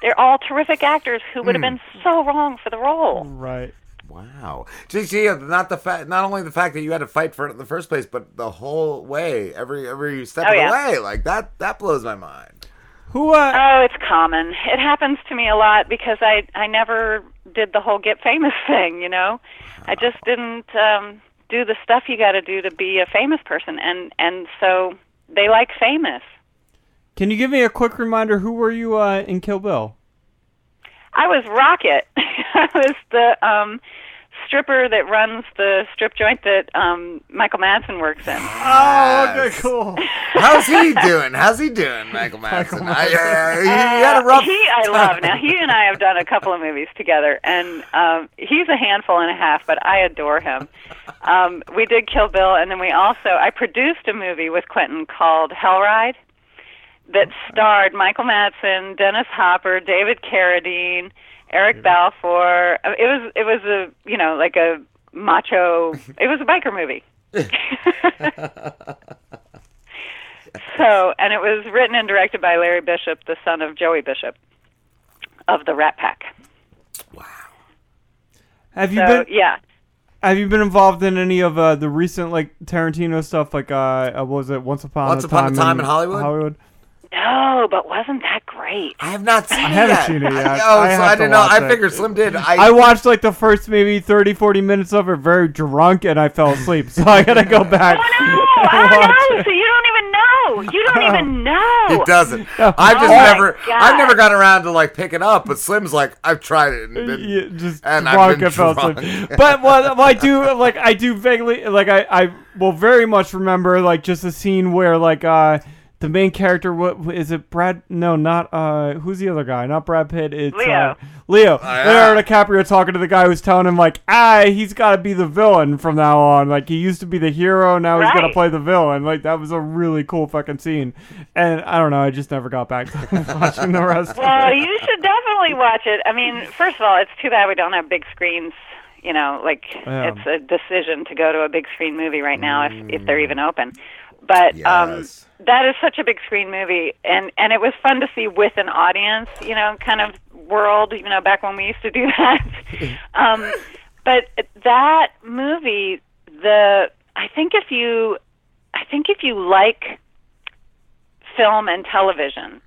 they're all terrific actors who would have Hmm. been so wrong for the role. Right. Wow. Just yeah, not the fact, not only the fact that you had to fight for it in the first place, but the whole way, every every step Oh, of the yeah. way, like that. That blows my mind. Who? Uh, Oh, it's common. It happens to me a lot because I I never did the whole get famous thing, you know. I just didn't um do the stuff you got to do to be a famous person and and so they like famous. can you give me a quick reminder? Who were you uh, in Kill Bill? I was Rocket. I was the um stripper that runs the strip joint that um Michael Madsen works in. Oh, okay, cool. How's he doing? How's he doing, Michael Madsen? I, uh, he, he had a rough. Uh, he I love. Now he and I have done a couple of movies together, and um, he's a handful and a half, but I adore him. Um, we did Kill Bill, and then we also I produced a movie with Quentin called Hell Ride that starred Michael Madsen, Dennis Hopper, David Carradine, Eric Balfour. It was it was a you know like a macho. It was a biker movie. So, and it was written and directed by Larry Bishop, the son of Joey Bishop of the Rat Pack. Wow. Have you So, been? yeah. Have you been involved in any of uh, the recent like Tarantino stuff? Like, uh, uh, was it Once Upon Once a Upon a Time, Time in Hollywood? Hollywood. No, but wasn't that great? I have not seen I it haven't yet. seen it yet. Oh, I so I didn't know. watch I it. figured Slim did. I, I watched like the first maybe 30, 40 minutes of it very drunk, and I fell asleep. So I gotta go back. Oh, I don't know. So you don't even know. You don't even know. It doesn't. I just Oh my never. God. I've never gotten around to like picking up. But Slim's like, I've tried it and been, Yeah, just and drunk I've been and fell drunk. asleep. But what, what I do like I do vaguely like I I will very much remember like just a scene where like uh the main character what is it Brad no not uh who's the other guy not Brad Pitt it's Leo. uh, Leo yeah. Leonardo DiCaprio talking to the guy who's telling him like ah he's got to be the villain from now on like he used to be the hero now he's gonna play the villain like that was a really cool fucking scene and I don't know I just never got back to watching the rest Well, of it. Well, you should definitely watch it. I mean, first of all, it's too bad we don't have big screens. You know, like Yeah. it's a decision to go to a big screen movie right now if if they're even open. But um Yes. That is such a big screen movie and and it was fun to see with an audience, you know, kind of world, you know, back when we used to do that. um but that movie the I think if you I think if you like film and television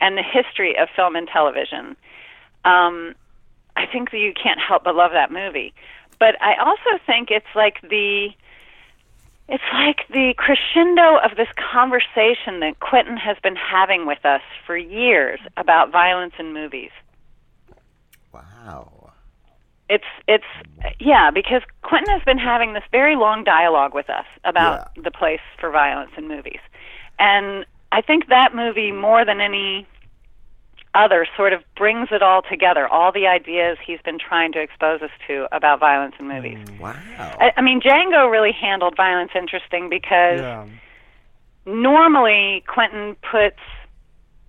and the history of film and television, um, I think that you can't help but love that movie. But I also think it's like the it's like the crescendo of this conversation that Quentin has been having with us for years about violence in movies. Wow. It's it's yeah, because Quentin has been having this very long dialogue with us about the place for violence in movies. And I think that movie more than any other sort of brings it all together, all the ideas he's been trying to expose us to about violence in movies. Mm. Wow. I, I mean, Django really handled violence interesting because yeah. normally Quentin puts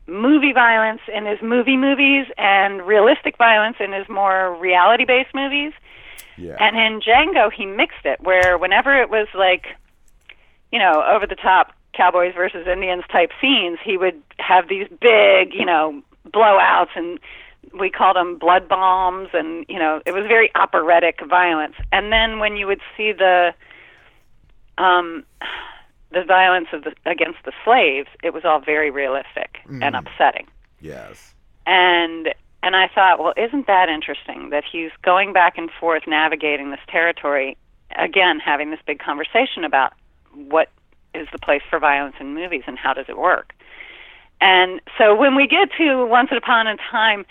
movie violence in his movie movies and realistic violence in his more reality based movies. Yeah. And in Django, he mixed it where whenever it was like, you know, over the top cowboys versus Indians type scenes, he would have these big, you know, blowouts and we called them blood bombs and you know it was very operatic violence and then when you would see the um the violence of the against the slaves it was all very realistic and upsetting Yes. and and I thought, well, isn't that interesting that he's going back and forth navigating this territory again, having this big conversation about what is the place for violence in movies and how does it work. And so when we get to Once Upon a Time,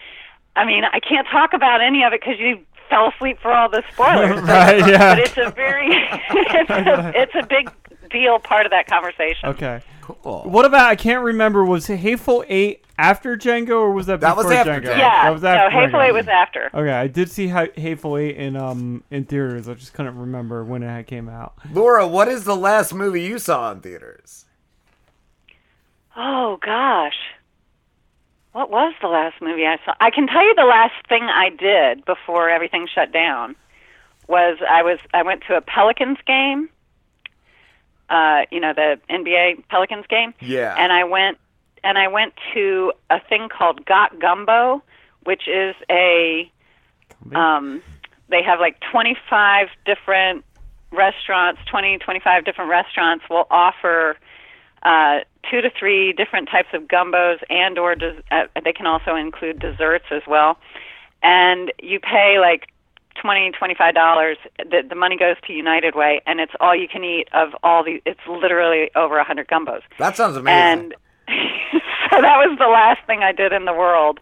I mean, I can't talk about any of it because you fell asleep for all the spoilers. Right, yeah. But it's a very, it's a, it's a big deal part of that conversation. Okay. Cool. What about I can't remember was Hateful Eight after Django or was that That was before after Django? Django. Yeah, that was after no, after Hateful Django. Eight was after. Okay, I did see Hateful Eight in um in theaters. I just couldn't remember when it came out. Laura, what is the last movie you saw in theaters? Oh gosh. What was the last movie I saw? I can tell you the last thing I did before everything shut down was I was I went to a Pelicans game. Uh, you know, the NBA Pelicans game. Yeah. And I went and I went to a thing called Got Gumbo, which is a um they have like 25 different restaurants, 20 25 different restaurants will offer uh, two to three different types of gumbos and or des- uh, they can also include desserts as well. And you pay like twenty twenty five dollars the, the money goes to united way and it's all you can eat of all the it's literally over a hundred gumbos. That sounds amazing. and so that was the last thing i did in the world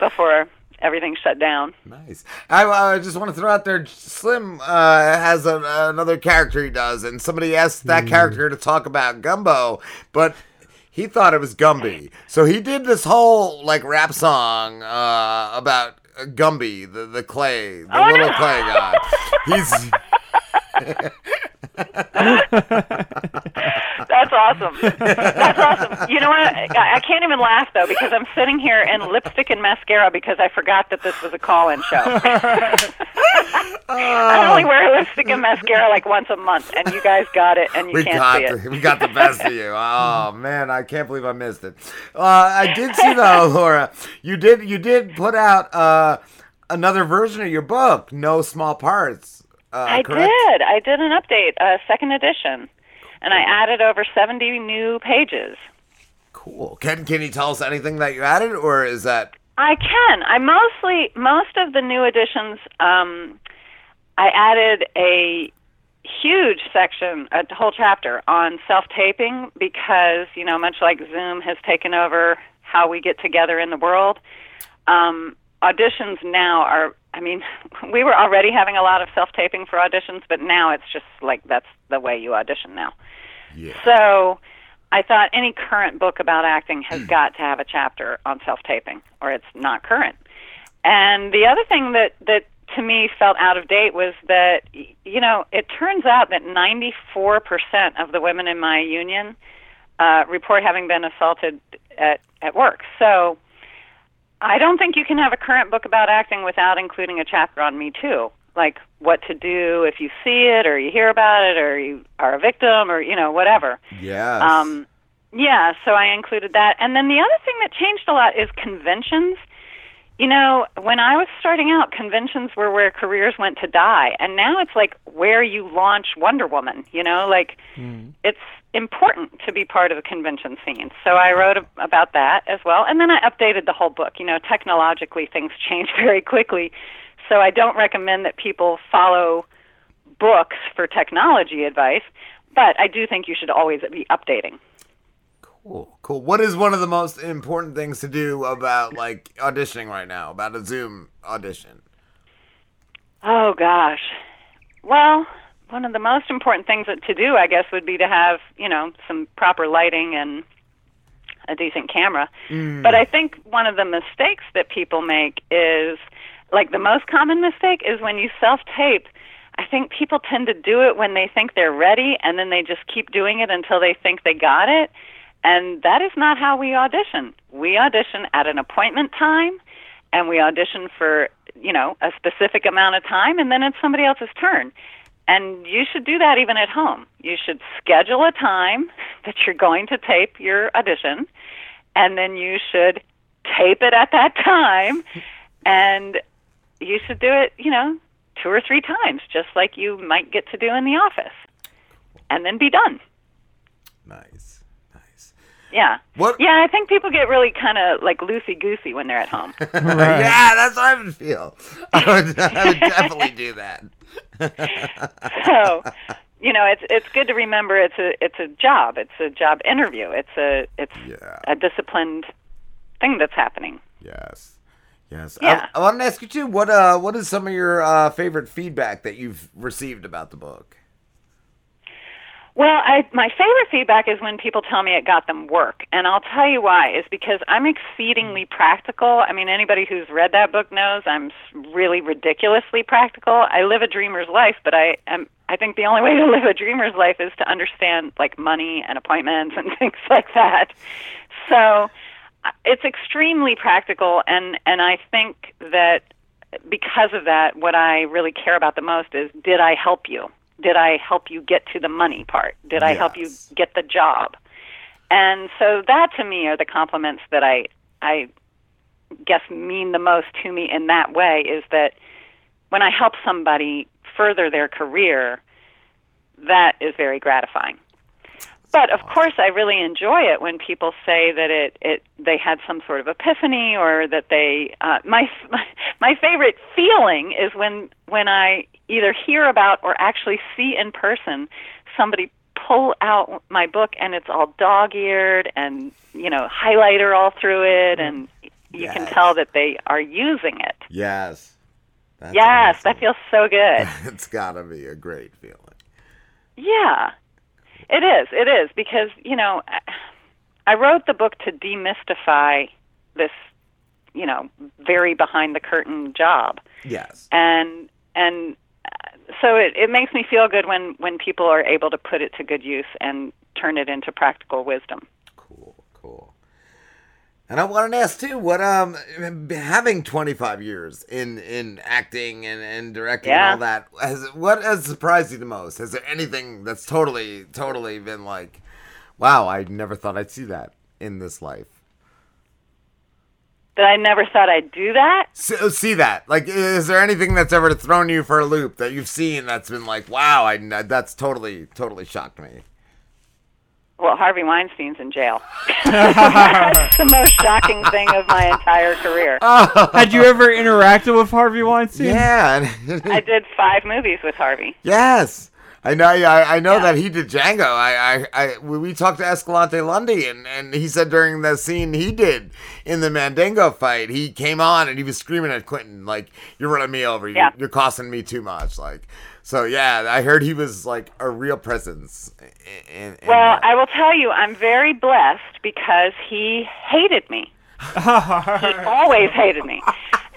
before everything shut down Nice. I, I just want to throw out there, Slim uh, has a, another character he does, and somebody asked that character to talk about Gumbo, but he thought it was Gumby. So he did this whole like rap song uh, about Gumby, the the clay, the Oh, little no. clay guy. He's That's awesome. That's awesome. You know what? I, I can't even laugh though because I'm sitting here in lipstick and mascara because I forgot that this was a call-in show. I only wear lipstick and mascara like once a month, and you guys got it, and you we can't got see it. the, we got the best of you. Oh man, I can't believe I missed it. Uh, I did see though, Laura. You did you did put out uh, another version of your book, No Small Parts. Uh, Uh, I correct? did. I did an update, a second edition, and I added over 70 new pages. Cool. Can Can you tell us anything that you added, or is that I can. I mostly most of the new additions. Um, I added a huge section, a whole chapter on self taping because you know, much like Zoom has taken over how we get together in the world. Um, auditions now are. I mean, we were already having a lot of self taping for auditions, but now it's just like that's the way you audition now. Yeah. So I thought any current book about acting has got to have a chapter on self taping, or it's not current. And the other thing that that to me felt out of date was that you know it turns out that 94% of the women in my union uh, report having been assaulted at at work. So I don't think you can have a current book about acting without including a chapter on Me Too, like what to do if you see it or you hear about it or you are a victim or you know whatever. Yes. Um, yeah, so I included that. And then the other thing that changed a lot is conventions. You know, when I was starting out, conventions were where careers went to die. And now it's like where you launch Wonder Woman, you know, like it's important to be part of the convention scene. So I wrote a- about that as well. And then I updated the whole book. You know, technologically, things change very quickly. So I don't recommend that people follow books for technology advice, but I do think you should always be updating. Cool. Cool. What is one of the most important things to do about like auditioning right now? About a Zoom audition? Oh gosh. Well, one of the most important things that- to do, I guess, would be to have you know some proper lighting and a decent camera. Mm. But I think one of the mistakes that people make is like the most common mistake is when you self tape. I think people tend to do it when they think they're ready and then they just keep doing it until they think they got it. And that is not how we audition. We audition at an appointment time and we audition for, you know, a specific amount of time and then it's somebody else's turn. And you should do that even at home. You should schedule a time that you're going to tape your audition and then you should tape it at that time and you should do it, you know, two or three times just like you might get to do in the office. And then be done. Nice. Nice. Yeah. What? Yeah, I think people get really kind of like loosey goosey when they're at home. yeah, that's what I would feel. I would, I would definitely do that. so, you know, it's it's good to remember it's a it's a job. It's a job interview. It's a it's a disciplined thing that's happening. Yes. Yes. Yeah. I, I want to ask you too. What uh, what is some of your uh, favorite feedback that you've received about the book? Well, I, my favorite feedback is when people tell me it got them work, and I'll tell you why. Is because I'm exceedingly practical. I mean, anybody who's read that book knows I'm really ridiculously practical. I live a dreamer's life, but I am. I think the only way to live a dreamer's life is to understand like money and appointments and things like that. So uh, it's extremely practical, and and I think that because of that, what I really care about the most is did I help you? Did I help you get to the money part? Did I help you get the job? And so that to me are the compliments that I I guess mean the most to me in that way is that when I help somebody further their career, that is very gratifying. But of course, I really enjoy it when people say that it, it they had some sort of epiphany or that they. Uh, my my favorite feeling is when when I either hear about or actually see in person somebody pull out my book and it's all dog-eared and you know highlighter all through it and you can tell that they are using it. Yes. That's yes, that feels so good. it's gotta be a great feeling. Yeah, it is. It is because you know, I wrote the book to demystify this, you know, very behind the curtain job, Yes. and and uh, so it it makes me feel good when when people are able to put it to good use and turn it into practical wisdom. And I wanted to ask too, what um having 25 years in in acting and, and directing Yeah. and all that has what has surprised you the most? Has there anything that's totally totally been like, wow, I never thought I'd see that in this life? that I never thought I'd do that. See, see that? Like, is there anything that's ever thrown you for a loop that you've seen that's been like, wow, I that's totally, totally shocked me. Well, Harvey Weinstein's in jail. That's the most shocking thing of my entire career. Oh. Had you ever interacted with Harvey Weinstein? Yeah. I did five movies with Harvey. Yes. I know. I, I know that he did Django. I, I, I we we talked to Escalante Lundy, and, and he said during the scene he did in the Mandingo fight, he came on and he was screaming at Quentin like, "You're running me over. You're, Yeah. you're costing me too much." Like, so yeah, I heard he was like a real presence. In, in Well, I will tell you, I'm very blessed because he hated me. he always hated me.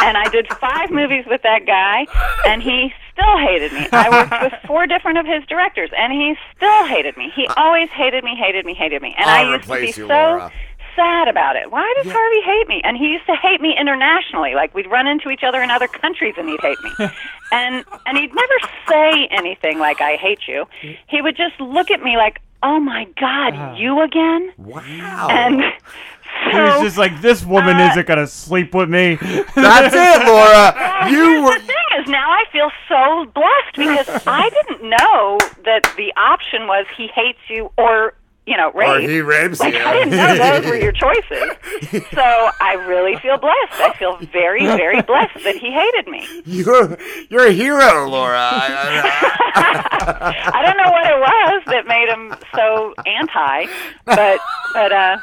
And I did five movies with that guy, and he still hated me. I worked with four different of his directors, and he still hated me. He uh, always hated me, hated me, hated me. And I'll I used to be you, so Laura. Sad about it. Why does Harvey hate me? And he used to hate me internationally. Like we'd run into each other in other countries, and he'd hate me. and and he'd never say anything like "I hate you." He would just look at me like, "Oh my God, you again?" Wow. And He was just like, this woman Uh, isn't gonna sleep with me. That's it, Laura. You were. the thing is, now I feel so blessed because I didn't know that the option was he hates you or you know rape. Or he rapes like, you. I didn't know those were your choices. So I really feel blessed. I feel very, very blessed that he hated me. You're you're a hero, Laura. I, I don't know what it was that made him so anti, but but uh.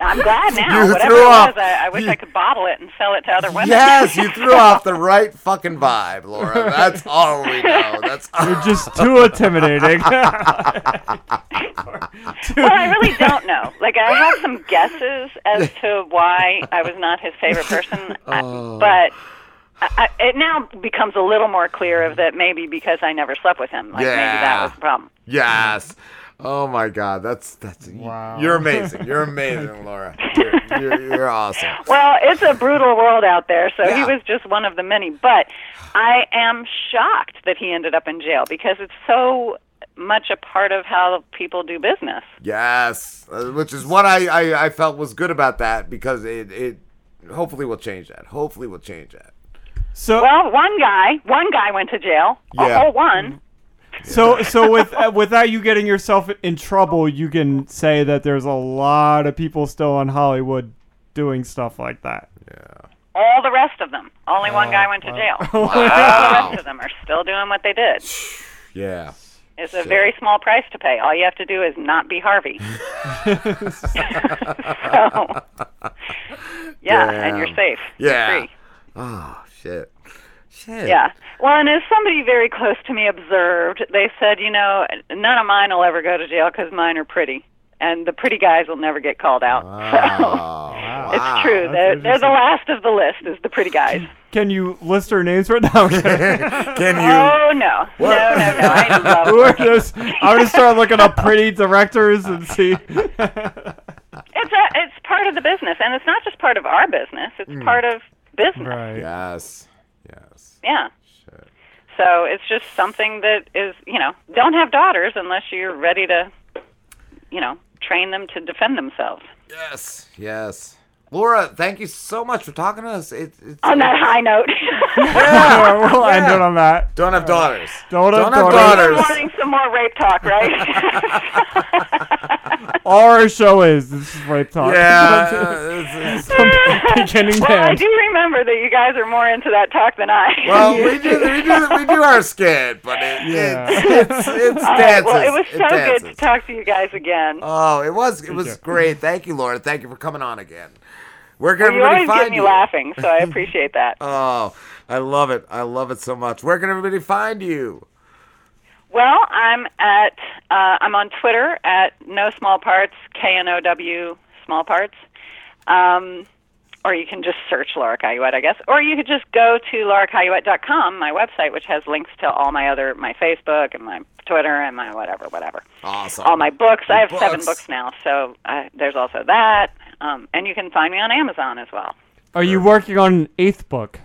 I'm glad now. You Whatever threw it off- was, I, I wish I could bottle it and sell it to other women. yes, you threw off the right fucking vibe, Laura. That's all we know. That's You're just too intimidating. well, I really don't know. Like, I have some guesses as to why I was not his favorite person, I- Oh. but I, I, it now becomes a little more clear of that maybe because I never slept with him. Like, maybe that Yeah. was the problem. yes. Oh my God, that's that's. Wow. You're amazing. You're amazing, Laura. You're, you're, you're awesome. Well, it's a brutal world out there, so he was just one of the many. But I am shocked that he ended up in jail because it's so much a part of how people do business. Yes, uh, which is what I, I I felt was good about that because it it hopefully will change that. Hopefully will change that. So Well, one guy, one guy went to jail. A Yeah. whole one. So, so with uh, without you getting yourself in trouble, you can say that there's a lot of people still in Hollywood doing stuff like that. Yeah. All the rest of them. Only one guy went to jail. All the rest of them are still doing what they did. Yeah. It's a very small price to pay. All you have to do is not be Harvey. so, yeah, and you're Damn. safe. You're Yeah. free. Oh shit. Shit. Yeah. Well, and as somebody very close to me observed, they said, you know, none of mine will ever go to jail because mine are pretty, and the pretty guys will never get called out. Oh, So it's true. They're, they're the last of the list. Is the pretty guys. Can you list their names right now? Can you? Oh no, no, no, no! I love. We're just, I'm gonna start looking up pretty directors and see. It's a, it's part of the business, and it's not just part of our business. It's Hmm. part of business. Right. Yes. Yes. Yeah. So it's just something that is, you know, don't have daughters unless you're ready to, you know, train them to defend themselves. Yes. Yes. Laura, thank you so much for talking to us. It, it's, On that high note. Yeah, we'll end it on that. Don't have daughters. Don't have have daughters. daughters. Wanting some more rape talk, right? All our show is this is rape talk. Yeah, uh, From beginning well, I do remember that you guys are more into that talk than I. Well, we do, we do, we do our skit, but it, Yeah. it's, it's, it's All right, dances. well, it was so good to talk to you guys again. Oh, it was, it was you. great. Thank you, Laura. Thank you for coming on again. Where can Well, you everybody always find get me you? laughing, so I appreciate that. Oh, I love it. I love it so much. Where can everybody find you? Well, I'm at uh, I'm on Twitter at no small parts K N O W small parts, um, or you can just search Laura Cayouette, I guess, or you could just go to lauracayouette.com, my website, which has links to all my other my Facebook and my Twitter and my whatever, whatever. Awesome. All my books. I have Your seven books. books now, so uh, there's also that, um, and you can find me on Amazon as well. Are you working on an eighth book?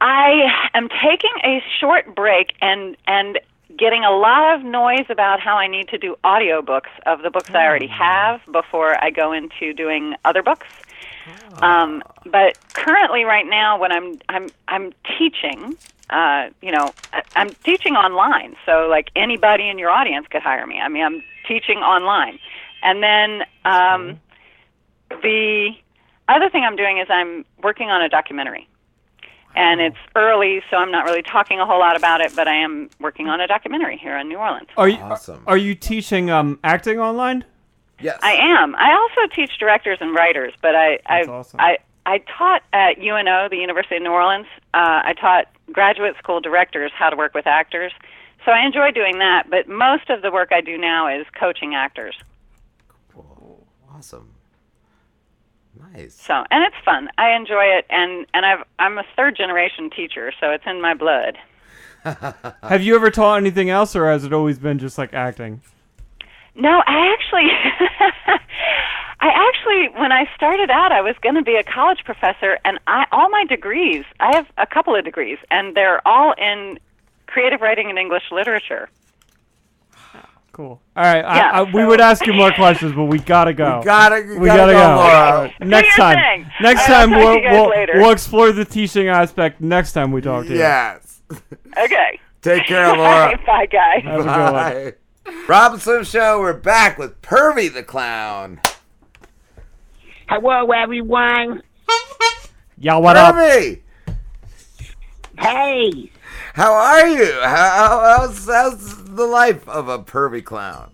I am taking a short break and and getting a lot of noise about how I need to do audiobooks of the books I already have before I go into doing other books. Um, but currently, right now, when I'm I'm I'm teaching, uh, you know, I'm teaching online. So like anybody in your audience could hire me. I mean, I'm teaching online, and then um, the other thing I'm doing is I'm working on a documentary. And it's early, so I'm not really talking a whole lot about it. But I am working on a documentary here in New Orleans. Are you awesome. are you teaching um acting online? Yes. I am. I also teach directors and writers, but I I I I taught at UNO, the University of New Orleans. Uh, I taught graduate school directors how to work with actors. So I enjoy doing that, but most of the work I do now is coaching actors. Cool. Awesome. Nice. So, and it's fun. I enjoy it and and I've I'm a third generation teacher, so it's in my blood. Have you ever taught anything else, or has it always been just like acting? No, I actually, I actually, when I started out, I was going to be a college professor, and I all my degrees, I have a couple of degrees, and they're all in creative writing and English literature. Cool. All right, Yeah, I, I, we so- would ask you more questions, but we gotta go. We gotta- we we gotta gotta, go, go. Laura. All right, Do Next your time, thing. next All right, I'll time talk to we'll you guys we'll, later. we'll explore the teaching aspect next time we talk to you. Yes. Okay. Take care, Laura. Bye, guys. Have a good one. Bye. Rob Slim Show, we're back with Pervy the Clown. Hello, everyone. Y'all, what up? Pervy! Hey, How are you? How, how's, how's the life of a pervy clown?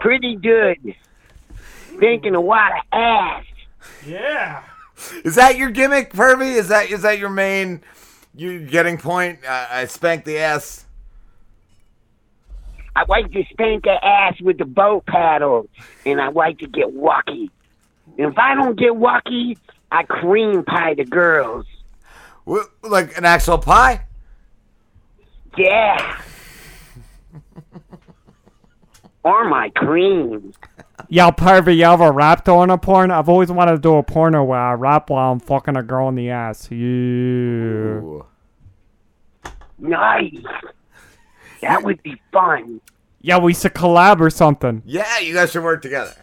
pretty good. Thinking a lot of ass. Yeah. Is that your gimmick, Pervy? Is that is that your main you getting point? Uh, I spank the ass. I like to spank the ass with the boat paddle, and I like to get wacky. And if I don't get wacky, I cream pie the girls. Wh- Like an actual pie? Yeah. Or my cream. Yo, pervy, you ever rapped on a porn? I've always wanted to do a porno where I rap while I'm fucking a girl in the ass. Yeah. Nice. That would be fun. Yeah, we should collab or something. Yeah, you guys should work together.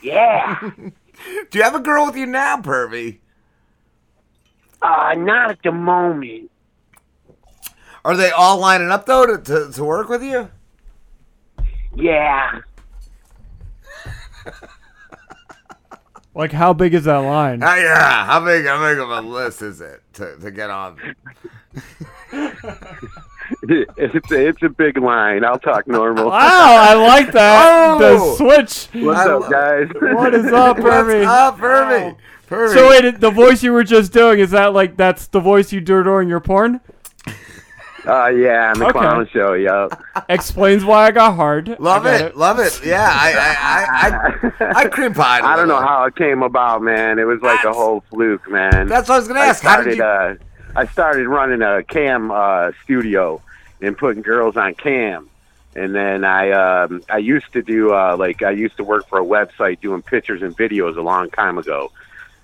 Yeah. Do you have a girl with you now, Pervy? Uh, not at the moment. Are they all lining up though to, to, to work with you? Yeah. Like, how big is that line? Ah, yeah. How big how big of a list is it to, to get on? it's a, it's a big line. I'll talk normal. Wow, I like that. Oh! the switch. What's up, guys? What is up, What's Pervy? up, Pervy? Pervy. So wait, the voice you were just doing is that like that's the voice you do during your porn? Uh, yeah, on the Okay. clown show. Yeah. Explains why I got hard. Love I it, get love it. Yeah, I I I, I, I cream pie. I don't know how it came about, man. It was like a whole fluke, man. That's what I was gonna I ask. How did started, uh, I started running a cam uh, studio and putting girls on cam, and then I um, I used to do uh, like I used to work for a website doing pictures and videos a long time ago,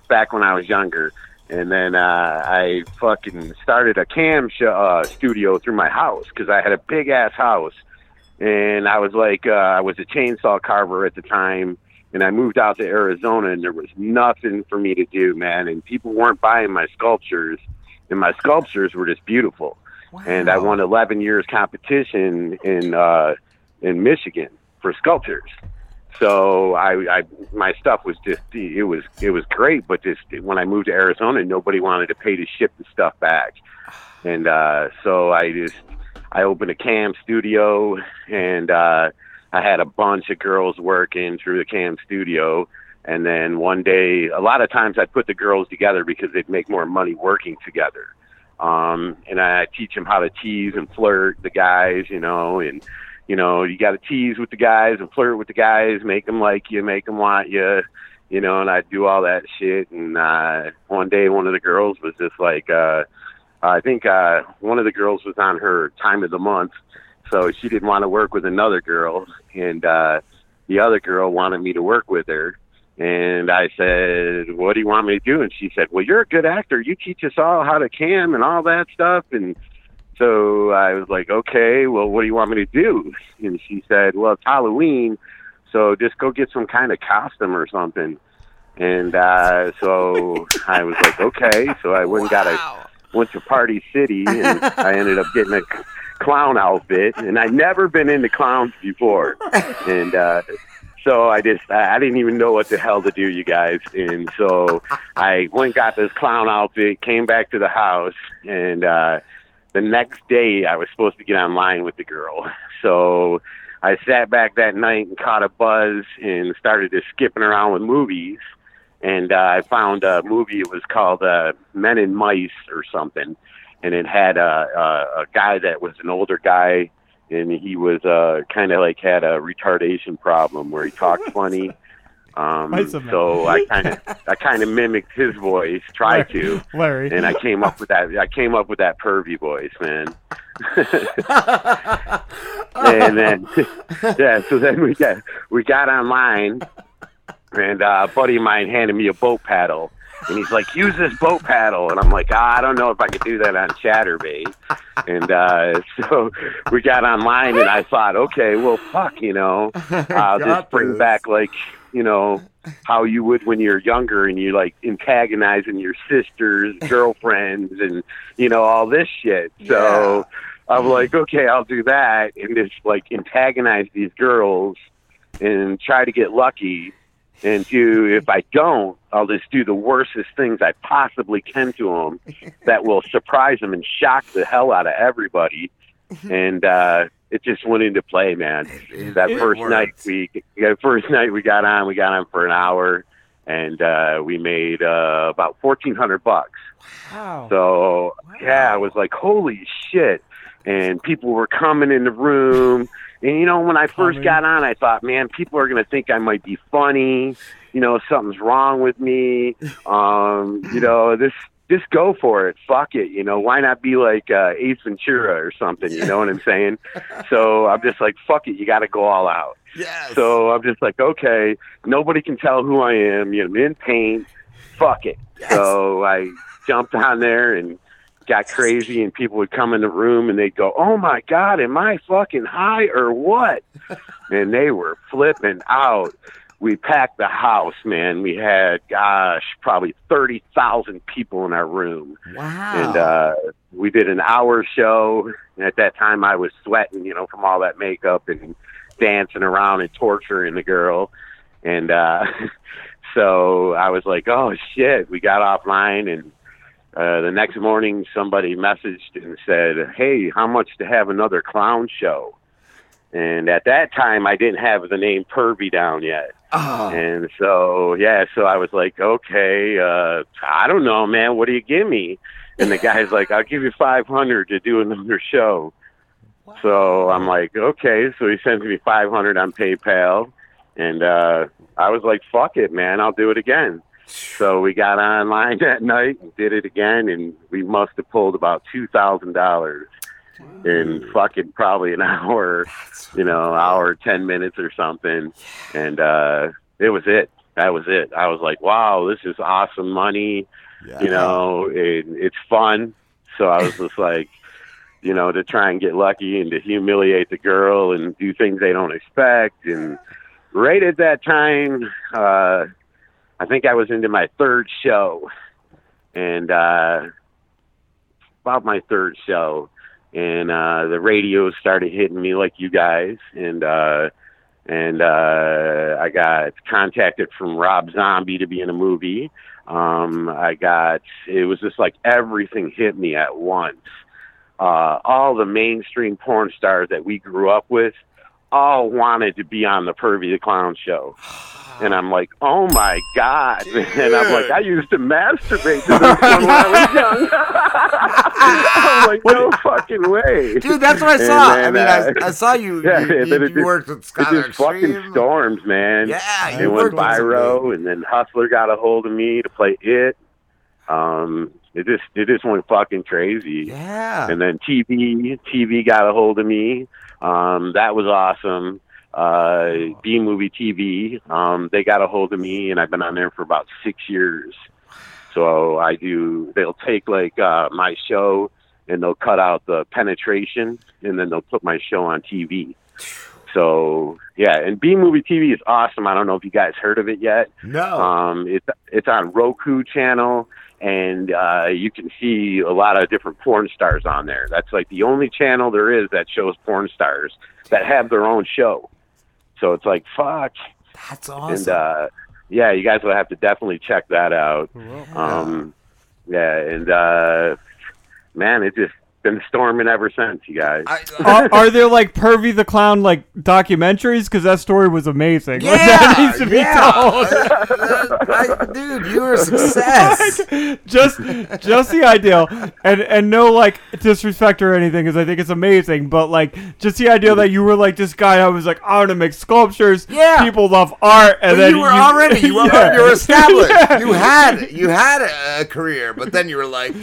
back when I was younger. And then uh, I fucking started a cam sh- uh, studio through my house because I had a big ass house, and I was like uh, I was a chainsaw carver at the time, and I moved out to Arizona, and there was nothing for me to do, man, and people weren't buying my sculptures, and my sculptures were just beautiful, and I won 11 years competition in uh, in Michigan for sculptures. So I, I, my stuff was just it was it was great, but just when I moved to Arizona, nobody wanted to pay to ship the stuff back, and uh, so I just I opened a cam studio, and uh, I had a bunch of girls working through the cam studio. And then one day, a lot of times I'd put the girls together because they'd make more money working together. Um, and I teach them how to tease and flirt the guys, you know, and you know, you got to tease with the guys and flirt with the guys, make them like you, make them want you, you know, and I do all that shit. And uh, one day, one of the girls was just like, uh, I think uh, one of the girls was on her time of the month, so she didn't want to work with another girl, and uh, the other girl wanted me to work with her. And I said, "What do you want me to do?" And she said, "Well, you're a good actor. You teach us all how to cam and all that stuff." And so I was like, "Okay, well, what do you want me to do?" And she said, "Well, it's Halloween, so just go get some kind of costume or something." And uh, so I was like, okay. So I went and got a went to Party City, and I ended up getting a c- clown outfit. And I'd never been into clowns before, and uh, so I just I didn't even know what the hell to do, you guys. And so I went and got this clown outfit, came back to the house, and uh, the next day I was supposed to get online with the girl. So I sat back that night and caught a buzz and started just skipping around with movies. And uh, I found a movie. It was called uh, Men and Mice or something, and it had a, a, a guy that was an older guy, and he was uh, kind of like had a retardation problem where he talked funny. Um, Mice and Men. so I kind of I kind of mimicked his voice, tried to, Larry. and I came up with that. I came up with that pervy voice, man. and then yeah, so then we got we got online, and uh, a buddy of mine handed me a boat paddle, and he's like, "Use this boat paddle," and I'm like, ah, "I don't know if I could do that on Chaturbate." And uh, so we got online, and I thought, okay, well, fuck, you know, I'll just bring this. back like you know how you would when you're younger and you like antagonizing your sisters, girlfriends, and you know all this shit. So I'm like, okay, I'll do that and just like antagonize these girls and try to get lucky. And do if I don't, I'll just do the worstest things I possibly can to them that will surprise them and shock the hell out of everybody. And uh, it just went into play, man. That it first works. night we, the first night we got on, we got on for an hour, and uh, we made uh, about fourteen hundred bucks. Wow. So yeah, I was like, holy shit! And people were coming in the room. And you know, when I first Coming. got on, I thought, man, people are gonna think I might be funny. You know, something's wrong with me. Um, you know, this just go for it. Fuck it. You know, why not be like uh, Ace Ventura or something? You know what I'm saying? so I'm just like, fuck it. You got to go all out. Yes. So I'm just like, okay, nobody can tell who I am. You know, I'm in pain. Fuck it. So I jumped on there and got crazy, and people would come in the room and they'd go, "Oh my god, am I fucking high or what?" and they were flipping out. We packed the house, man. We had, gosh, probably thirty thousand people in our room. Wow. and uh we did an hour show. And at that time i was sweating you know from all that makeup and dancing around and torturing the girl. And uh so i was like oh shit. We got offline and uh the next morning somebody messaged and said hey how much to have another clown show? And at that time i didn't have the name pervy down yet Oh. and so, yeah, so I was like, okay, uh, I don't know, man. What do you give me? And the guy's like, I'll give you 500 to do another show. So I'm like, okay. So he sends me 500 on PayPal. And, uh, I was like, fuck it, man. I'll do it again. So we got online that night and did it again. And we must have pulled about $2,000 in fucking probably an hour, you know, hour, 10 minutes or something. And, uh, it was it. That was it. I was like, wow, this is awesome money. Yeah. You know, it, it's fun. So I was just like, you know, to try and get lucky and to humiliate the girl and do things they don't expect. And right at that time, uh, I think I was into my third show. And, uh, about my third show and uh the radio started hitting me like you guys and uh and uh I got contacted from Rob Zombie to be in a movie. Um I got it was just like everything hit me at once. Uh all the mainstream porn stars that we grew up with all wanted to be on the Pervy the Clown show. And I'm like, oh my god! And I'm like, I used to masturbate to this one when I was young. I'm like, no fucking way, Dude, that's what I saw. I mean, uh, I, I saw you. yeah, you, you, you just- worked with It Skylar just fucking storms, man. Yeah, it you went viral, and then Hustler got a hold of me to play it. Um, it just it just went fucking crazy. Yeah. And then TV TV got a hold of me. Um, that was awesome. Uh, B movie TV. Um, they got a hold of me, and I've been on there for about six years. So I do. They'll take like uh, my show, and they'll cut out the penetration, and then they'll put my show on TV. So yeah, and B Movie TV is awesome. I don't know if you guys heard of it yet. No. Um, it's it's on Roku channel, and uh, you can see a lot of different porn stars on there. That's like the only channel there is that shows porn stars that have their own show. So it's like fuck. That's And uh, yeah, you guys will have to definitely check that out. Um, yeah, and uh, man, it's just been storming ever since, you guys. are, are there like Pervy the Clown like documentaries? Because that story was amazing. Like, that Yeah, needs to be yeah. told. dude, you were a success. just just the ideal and and no like disrespect or anything because i think it's amazing but like just the idea that you were like this guy who was like i want to make sculptures Yeah. people love art and But then you were already you were, Yeah. you were established. Yeah. You had you had a, a career, but then you were like,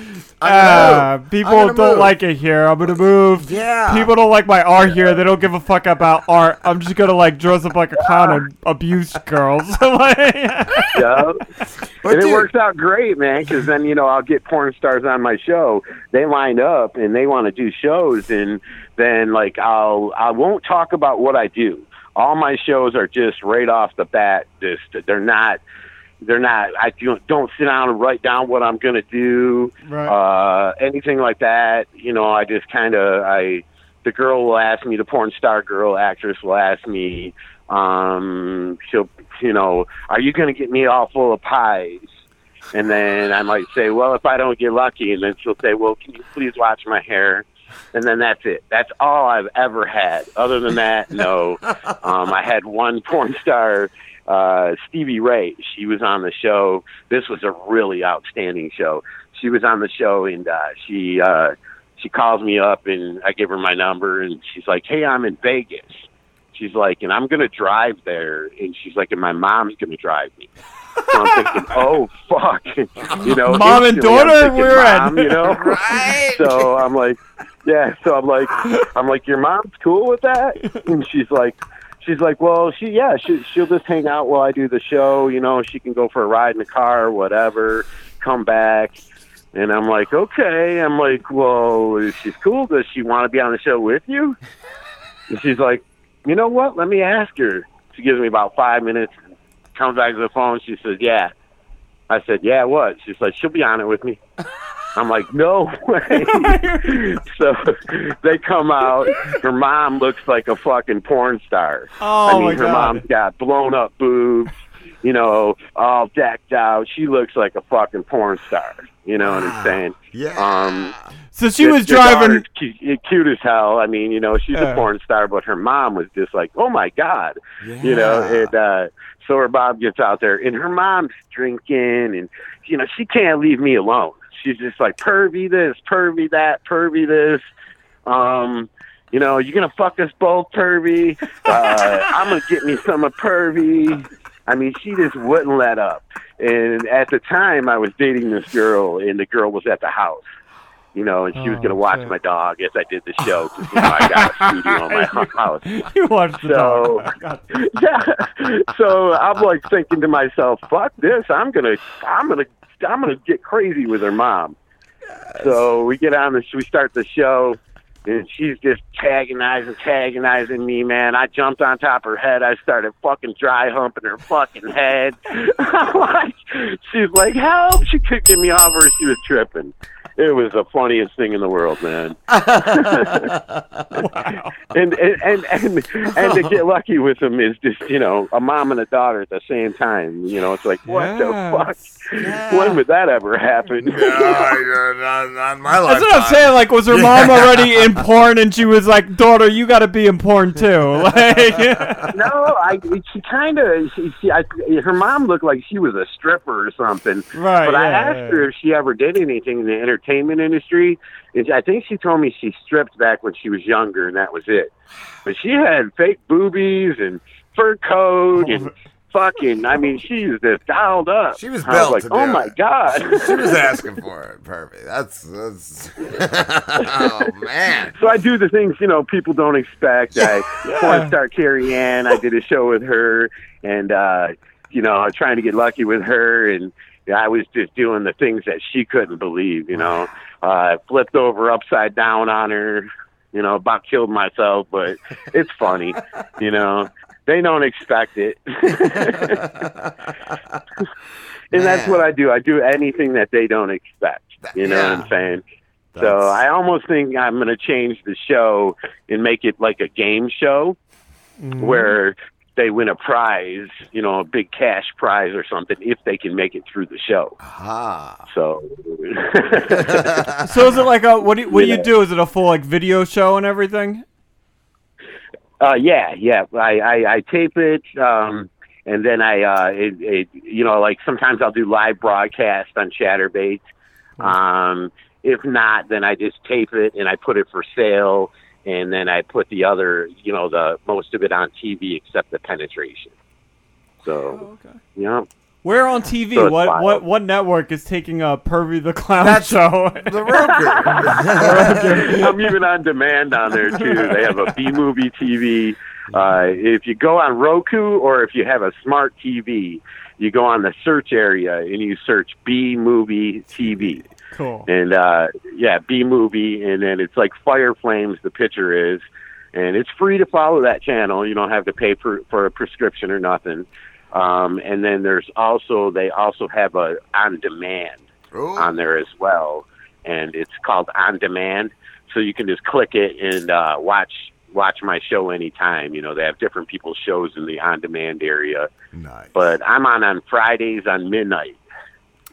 I'm Ah, gonna move. people don't move. like it here. I'm gonna move. Yeah. People don't like my art here. They don't give a fuck about art. I'm just gonna like dress up like a clown and abuse girls. yeah. and it works out great, man, because then, you know, I'll get porn stars on my show. They line up and they want to do shows, and then, like, I'll, I won't talk about what I do. All my shows are just right off the bat, just, they're not, they're not, I don't, don't sit down and write down what I'm going to do, Right. uh, anything like that. You know, I just kind of, I, the girl will ask me, the porn star girl actress will ask me, um, she'll, you know, are you going to get me all full of pies? And then I might say, well, if I don't get lucky, and then she'll say, well, can you please watch my hair? And then that's it. That's all I've ever had. Other than that, no. Um, I had one porn star, uh, Stevie Ray. She was on the show. This was a really outstanding show. She was on the show, and uh, she uh, she calls me up, and I give her my number, and she's like, "Hey, I'm in Vegas." She's like, and I'm gonna drive there, and she's like, and my mom's gonna drive me. So I'm thinking, oh fuck, you know, Mom and daughter, thinking, we're in. Mom, you know, So I'm like, yeah. So I'm like, I'm like, your mom's cool with that, and she's like, she's like, well, she, yeah, she, she'll just hang out while I do the show. You know, she can go for a ride in the car or whatever, come back. And I'm like, okay. I'm like, well, she's cool. Does she want to be on the show with you? And she's like, you know what? Let me ask her. She gives me about five minutes, comes back to the phone. She says, yeah. I said, yeah, what? She's like, she'll be on it with me. I'm like, no way. so they come out. Her mom looks like a fucking porn star. Oh, I mean, my her God. mom's got blown up boobs, you know, all decked out. She looks like a fucking porn star. You know what I'm saying? Yeah. Um, So she the- was driving- Cute, cute as hell. I mean, you know, she's a porn star, but her mom was just like, oh my god, Yeah. you know. And uh, so her mom gets out there, and her mom's drinking, and you know, she can't leave me alone. She's just like pervy this, pervy that, pervy this. Um, you know, you're gonna fuck us both, pervy. Uh, I'm gonna get me some of pervy. I mean, she just wouldn't let up. And at the time, I was dating this girl, and the girl was at the house. You know, and she was Oh, going to watch shit. my dog as I did the show. 'cause, you know, I got a studio in my house. you watched the So, dog. yeah. So I'm like thinking to myself, "Fuck this! I'm gonna, I'm gonna, I'm gonna get crazy with her mom." So we get on the, we start the show, and she's just antagonizing, antagonizing me, man. I jumped on top of her head. I started fucking dry humping her fucking head. I'm like, she's like, help! She couldn't get me off her. She was tripping. It was the funniest thing in the world, man. and, and and and and to get lucky with them is just you know a mom and a daughter at the same time. You know, it's like what the fuck? When would that ever happen? Uh, not, not my life. That's what I'm saying. Like, was her mom already in porn, and she was like, "Daughter, you got to be in porn too." Like, no, I she kind of she, she I, her mom looked like she was a stripper or something. Right, But I asked yeah. her if she ever did anything in the entertainment industry, and I think she told me she stripped back when she was younger, and that was it. But she had fake boobies and fur coat oh, and fucking. I mean, she's just dialed up. She was I built like, to oh my it. god. She was asking for it. Perfect. That's that's. oh man. So I do the things you know people don't expect. I porn star Carrie Ann. I did a show with her, and uh, you know, I was trying to get lucky with her, and I was just doing the things that she couldn't believe. You know, uh, flipped over upside down on her. You know, about killed myself, but it's funny. You know, they don't expect it. and that's what I do. I do anything that they don't expect. You know what I'm saying? So I almost think I'm going to change the show and make it like a game show where they win a prize, you know, a big cash prize or something if they can make it through the show. Ah. So So is it like a what do you, what do you do? Is it a full like video show and everything? Uh, yeah, yeah. I, I, I tape it, um, and then I, uh, it, it, you know, like sometimes I'll do live broadcast on Chaturbate. Um, if not, then I just tape it and I put it for sale, and then I put the other, you know, the most of it on TV except the penetration. So, you know, Where on TV? So what wild. what what network is taking a Pervy the Clown That's show? the Roku. I'm even on demand on there too. They have a B movie TV. Uh, if you go on Roku or if you have a smart TV, you go on the search area and you search B movie TV. Cool. And uh, yeah, B movie, and then it's like Fire Flames. The picture is, and it's free to follow that channel. You don't have to pay for for a prescription or nothing. Um, and then there's also they also have a on demand on there as well, and it's called on demand. So you can just click it and uh, watch watch my show anytime. You know they have different people's shows in the on demand area. Nice. But I'm on on Fridays on midnight.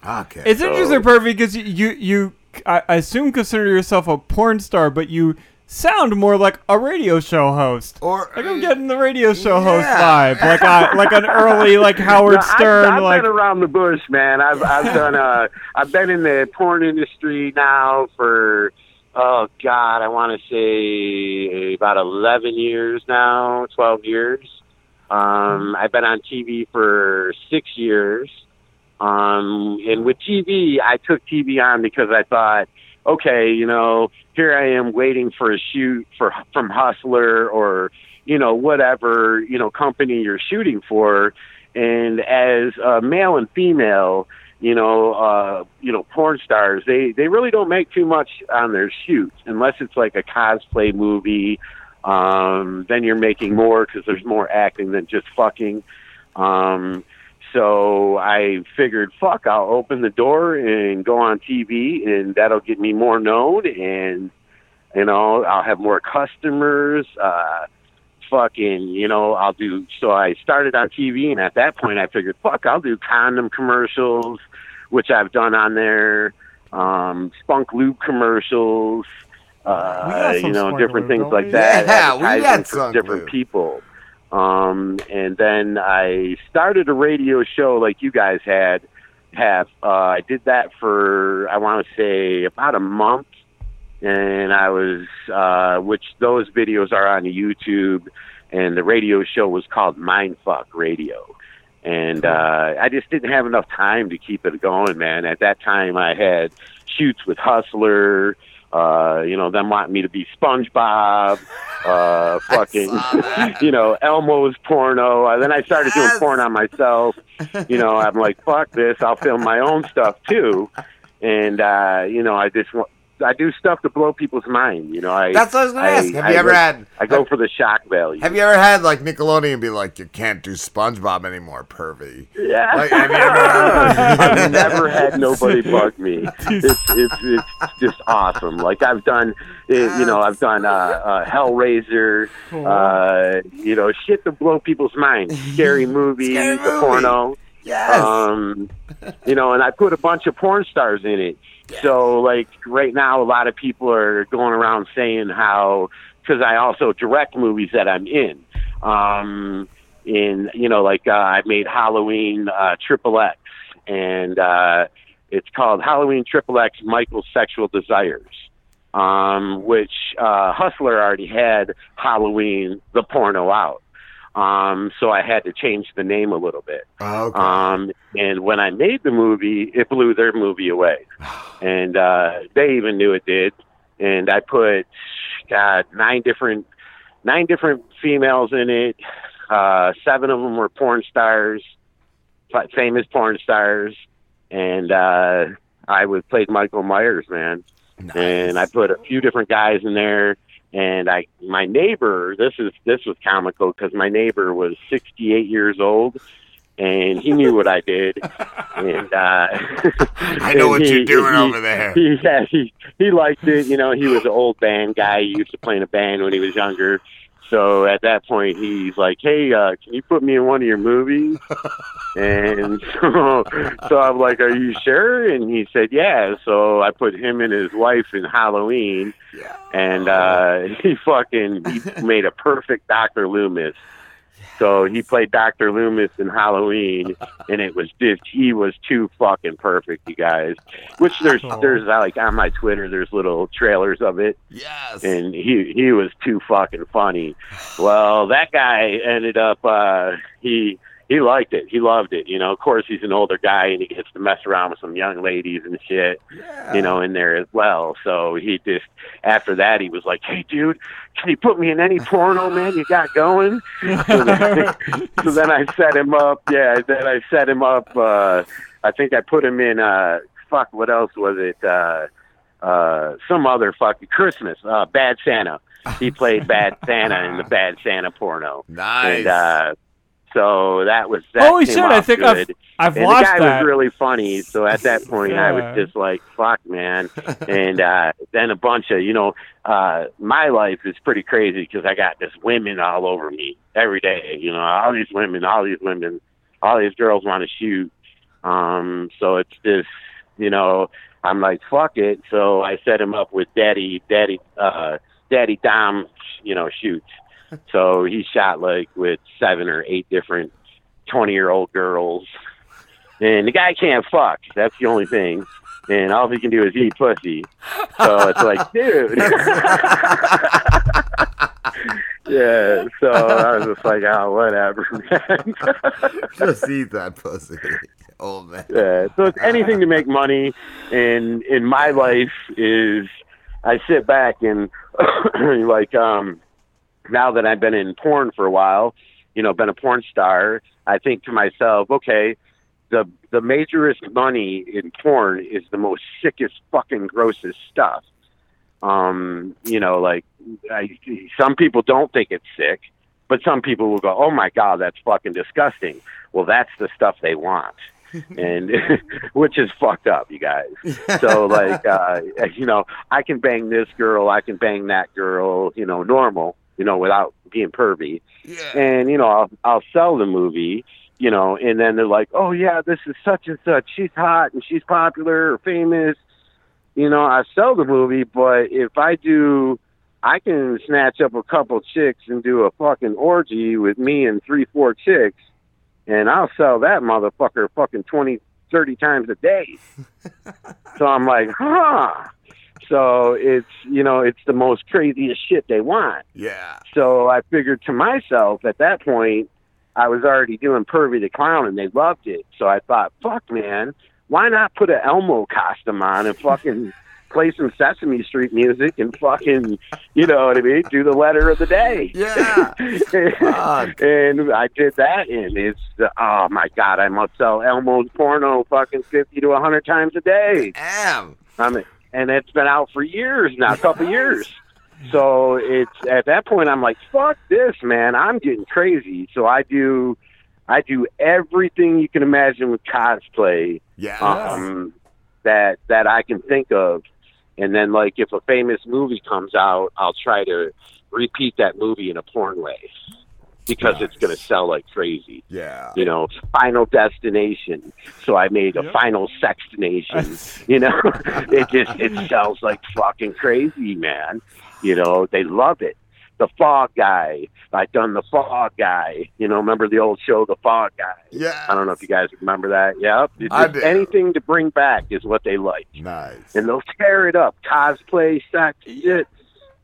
Okay. It's So- interesting, perfect, because you you, you I, I assume consider yourself a porn star, but you sound more like a radio show host. Or like I'm getting the radio show host vibe, like a, like an early like Howard No, I've- Stern, I've, like been around the bush, man. I've I've done uh I've been in the porn industry now for oh god, I want to say about eleven years now, twelve years. Um, I've been on TV for six years. Um, and with TV, I took TV on because I thought, okay, you know, here I am waiting for a shoot for from Hustler or you know whatever you know company you're shooting for, and as a male and female, you know, uh, you know, porn stars, they they really don't make too much on their shoots unless it's like a cosplay movie. Um, then you're making more because there's more acting than just fucking. Um, so I figured, fuck, I'll open the door and go on TV, and that'll get me more known, and you know, I'll have more customers. Uh, fucking, you know, I'll do. So I started on TV, and at that point, I figured, fuck, I'll do condom commercials, which I've done on there. Um, spunk lube commercials. Uh, you know, different Lube, things like we? that. Yeah, we advertising had different Lube. people. Um, and then I started a radio show like you guys had. Have uh, I did that for I want to say about a month, and I was uh, which those videos are on YouTube, and the radio show was called Mindfuck Radio. And uh, I just didn't have enough time to keep it going, man. At that time, I had shoots with Hustler, uh, you know, them wanting me to be SpongeBob, uh, fucking, you know, Elmo's porno. And then I started doing porn on myself. You know, I'm like, fuck this. I'll film my own stuff too. And, uh, you know, I just want, I do stuff to blow people's mind. You know, I. That's what I was gonna ask. Have you ever like- had- I go for the shock value. Have you ever had like Nickelodeon be like, you can't do SpongeBob anymore, pervy? Yeah. Like, have you ever? I've never had nobody bug me. It's, it's it's just awesome. Like I've done, eh, you know, I've done uh, uh, Hellraiser, uh, you know, shit to blow people's minds. Scary movies, Scary the porno. Yes. Um, you know, and I put a bunch of porn stars in it. So, like right now, a lot of people are going around saying how because I also direct movies that I'm in. Um, in you know, like uh, I made Halloween uh, Triple X, and uh, it's called Halloween Triple X Michael's Sexual Desires. Um, which uh, Hustler already had Halloween the porno out. Um, so I had to change the name a little bit. okay. Um, and when I made the movie, it blew their movie away. And uh, they even knew it did. And I put, God, nine different, nine different females in it. Uh, seven of them were porn stars, famous porn stars. And uh, I was played Michael Myers, man. And I put a few different guys in there and I my neighbor. This is this was comical because my neighbor was 68 years old. And he knew what I did, and uh, I know what you're doing he- over there. He, yeah, he he liked it. You know, he was an old band guy. He used to play in a band when he was younger. So at that point, he's like, "Hey, uh, can you put me in one of your movies?" and so, so I'm like, "Are you sure?" And he said, "Yeah." So I put him and his wife in Halloween, and uh, he fucking he made a perfect Doctor Loomis. So he played Doctor Loomis in Halloween, and it was just he was too fucking perfect, you guys. Which there's there's uh, like on my Twitter, there's little trailers of it. Yes. And he he was too fucking funny. Well, that guy ended up uh he he liked it. He loved it. You know, of course he's an older guy and he gets to mess around with some young ladies and shit. You know, in there as well. So he just after that he was like, Hey dude, can you put me in any porno man you got going? so, then, so then I set him up, yeah, then I set him up uh I think I put him in uh fuck what else was it? Uh uh some other fucking Christmas, uh Bad Santa. He played Bad Santa in the Bad Santa porno. Nice. And uh so that was that Holy came shit, I think I've- I've and watched the guy that. was really funny, so at that point I was just like, fuck man. and uh then a bunch of, you know, uh my life is pretty crazy because I got just women all over me every day, you know, all these women, all these women, all these girls want to shoot. Um so it's just, you know, I'm like, fuck it. So I set him up with Daddy, Daddy, uh, Daddy Dom, you know, shoots. So he shot like with seven or eight different 20 year old girls. And the guy can't fuck. That's the only thing. And all he can do is eat pussy. So it's like, dude. yeah. So I was just like, oh, whatever, man. Just eat that pussy, old man. Yeah, so it's anything to make money. And in my life is I sit back and like um now that I've been in porn for a while, you know, been a porn star, I think to myself, okay, the the majorest money in porn is the most sickest fucking grossest stuff. Um, you know, like I, some people don't think it's sick, but some people will go, "Oh my god, that's fucking disgusting." Well, that's the stuff they want. and which is fucked up, you guys. So like, uh, you know, I can bang this girl, I can bang that girl, you know, normal, you know, without being pervy. And you know, I'll I'll sell the movie, you know, and then they're like, oh yeah, this is such and such. She's hot and she's popular or famous. You know, I sell the movie, but if I do, I can snatch up a couple chicks and do a fucking orgy with me and three, four chicks, and I'll sell that motherfucker fucking twenty, thirty times a day. so I'm like, huh. So it's you know it's the most craziest shit they want. Yeah. So I figured to myself at that point, I was already doing Pervy the Clown and they loved it. So I thought, fuck man, why not put an Elmo costume on and fucking play some Sesame Street music and fucking, you know what I mean, do the letter of the day. Yeah. and I did that and it's, oh my God, I must sell Elmo's porno fucking 50 to 100 times a day. Damn. I mean, and it's been out for years now, a couple years. So it's at that point I'm like, fuck this, man. I'm getting crazy. So I do, I do everything you can imagine with cosplay. Yeah. Um, that that I can think of, and then like if a famous movie comes out, I'll try to repeat that movie in a porn way because it's going to sell like crazy. Yeah. You know, Final Destination. So I made a Final Sextination. you know, it just it sells like fucking crazy, man. You know, they love it. The Fog Guy. I done the Fog Guy. You know, remember the old show, The Fog Guy? Yeah. I don't know if you guys remember that. Yep. It's I do. anything to bring back is what they like. Nice. And they'll tear it up. Cosplay, sex, shit.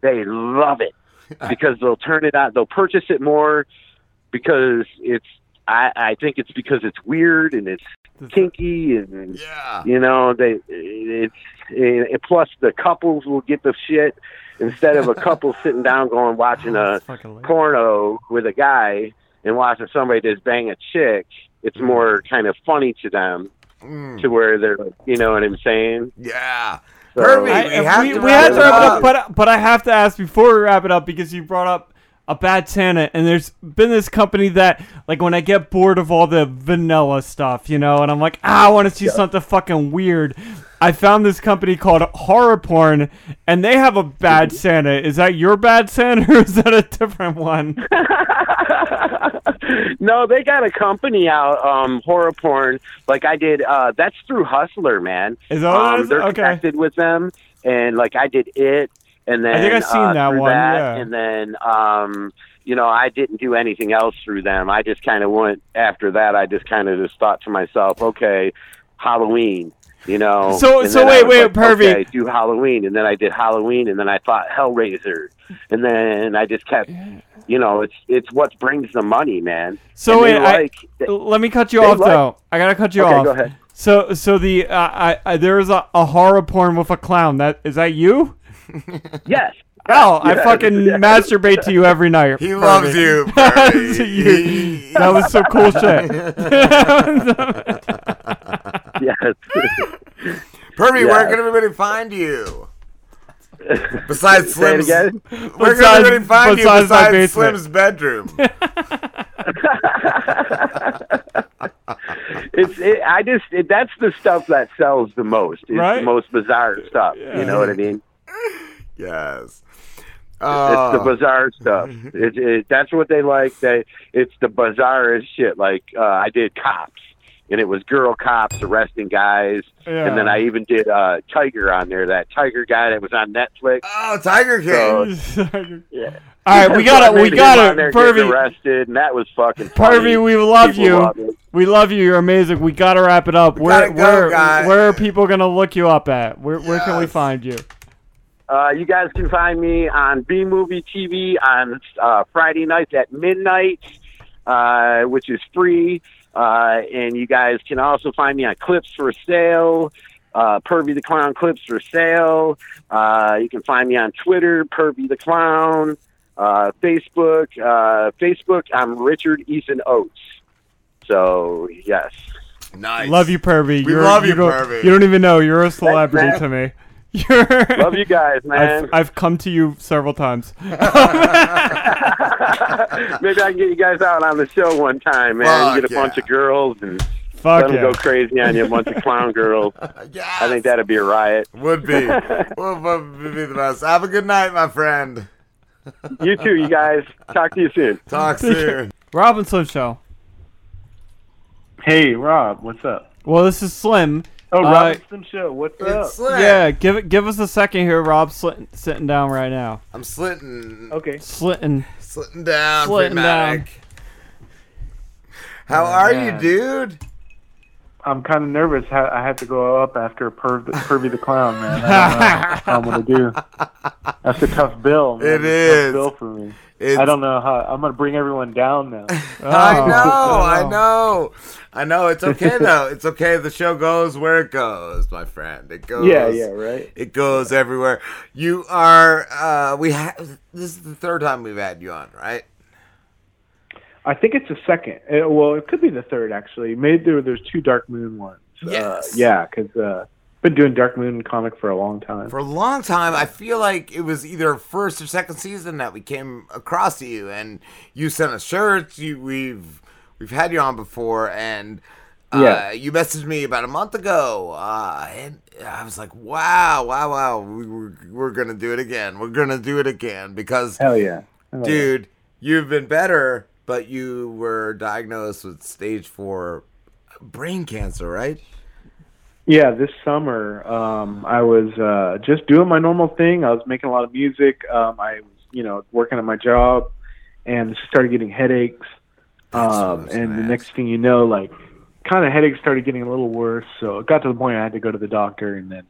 They love it because they'll turn it on. They'll purchase it more because it's. I I think it's because it's weird and it's kinky and yeah. you know they it's it, plus the couples will get the shit instead of a couple sitting down going watching a porno with a guy and watching somebody just bang a chick. It's more kind of funny to them Mm. to where they're you know what I'm saying. Yeah. So I- we, we had to wrap it up, but but I have to ask before we wrap it up because you brought up a bad Santa, and there's been this company that like when I get bored of all the vanilla stuff, you know, and I'm like, ah, I want to see Yeah. something fucking weird. I found this company called Horror Porn, and they have a bad Santa. Is that your bad Santa, or is that a different one? no, they got a company out, um, horror porn. Like I did. Uh, that's through Hustler, man. Is that um. They're Okay. connected with them, and like I did it, and then I think I've seen uh, that one, that, yeah. and then um, you know, I didn't do anything else through them. I just kind of went after that. I just kind of just thought to myself, okay, Halloween. You know, So- And so wait, wait, like, Pervy. Okay, do Halloween, and then I did Halloween, and then I thought Hellraiser, and then I just kept, you know, it's it's what brings the money, man. So they wait, I- like, let me cut you off like- though. I gotta cut you Okay, off. go ahead. So so the uh, I, I there is a, a horror porn with a clown. That is that you? Yes. Oh, I fucking yes. masturbate to you every night. He Pervy. loves you, To you. that was so cool shit. yes. Pervy, Yeah. where can everybody find you? Besides Say it Slim's, again? where can Besides- everybody find you besides my besides. Slim's bedroom? it's it, I just it, that's the stuff that sells the most. It's Right? the most bizarre stuff. You know what I mean? Yes. it's Uh, the bizarre stuff. It, it, that's what they like. They it's the bizarrest shit. Like uh, I did cops, and it was girl cops arresting guys, and then I even did uh, Tiger on there. That Tiger guy that was on Netflix. Oh, Tiger King. So, yeah. All right, we got it. we got it. on there getting Pervy. arrested, and that was fucking. funny. Pervy, we love People you. loved it. We love you. You're amazing. We gotta wrap it up. Where go, where guys. where are people gonna look you up at? Where where can we find you? Uh, you guys can find me on B Movie TV on uh, Friday nights at midnight, uh, which is free. Uh, and you guys can also find me on Clips for Sale, uh, Pervy the Clown Clips for Sale. Uh, you can find me on Twitter, Pervy the Clown. Uh, Facebook, uh, Facebook, I'm Richard Ethan Oates. So yes, nice. Love you, Pervy. We You're, love you, don't, Pervy. You don't even know. You're a celebrity to me. You're Love you guys, man. I've, I've come to you several times. maybe I can get you guys out on the show one time, man. Fuck get a bunch of girls and Fuck let them yeah. go crazy on you, a bunch of clown girls. I think that'd be a riot. Would be. would, would be the best. Have a good night, my friend. you too, you guys. Talk to you soon. Talk soon. Rob and Slim Show. Hey, Rob, what's up? Well, this is Slim. Oh, Uh, Rob and Slim Show, what's up? Yeah, give it. Give us a second here, Rob. Slit, sitting down right now. I'm slitting. Okay. Slitting. Slitting down. Slitting down. Freematik. How are you, dude? I'm kind of nervous. I have to go up after Perv- Pervy the Clown, man. I don't know how I'm gonna do. That's a tough bill. Man. It's a tough bill for me. It's- I don't know how. I'm gonna bring everyone down now. I Oh. know, I know, I know. It's okay though. It's okay. The show goes where it goes, my friend. It goes. Yeah, yeah, right. It goes everywhere. You are. uh We have. This is the third time we've had you on, right? I think it's the second. Uh, well, it could be the third actually. Maybe there, there's two Dark Moon ones. Yes. Uh, yeah, because uh, been doing Dark Moon comic for a long time. For a long time, I feel like it was either first or second season that we came across you, and you sent us shirts. You we've we've had you on before, and uh, Yeah. you messaged me about a month ago, uh, and I was like, "Wow, wow, wow! We, we're we're gonna do it again. We're gonna do it again because Hell yeah. Hell yeah. dude, you've been better, but you were diagnosed with stage four brain cancer, right? Yeah, this summer um, I was uh, just doing my normal thing. I was making a lot of music. Um, I was, you know, working at my job, and started getting headaches. Um, and the next thing you know, like, kind of headaches started getting a little worse. So it got to the point I had to go to the doctor, and then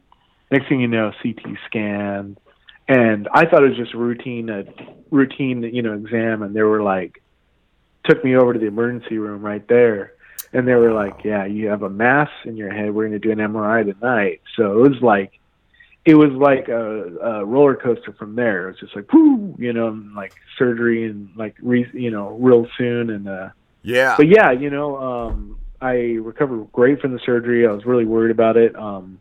next thing you know, CT scan. And I thought it was just routine, a routine, you know, exam, and they were like, took me over to the emergency room right there and they were like, "Yeah, you have a mass in your head. We're going to do an MRI tonight." So it was like, it was like a, a roller coaster from there. It was just like, whoo, you know, and like surgery and like, re, you know, real soon. And uh, Yeah. but yeah, you know, um, I recovered great from the surgery. I was really worried about it. Um,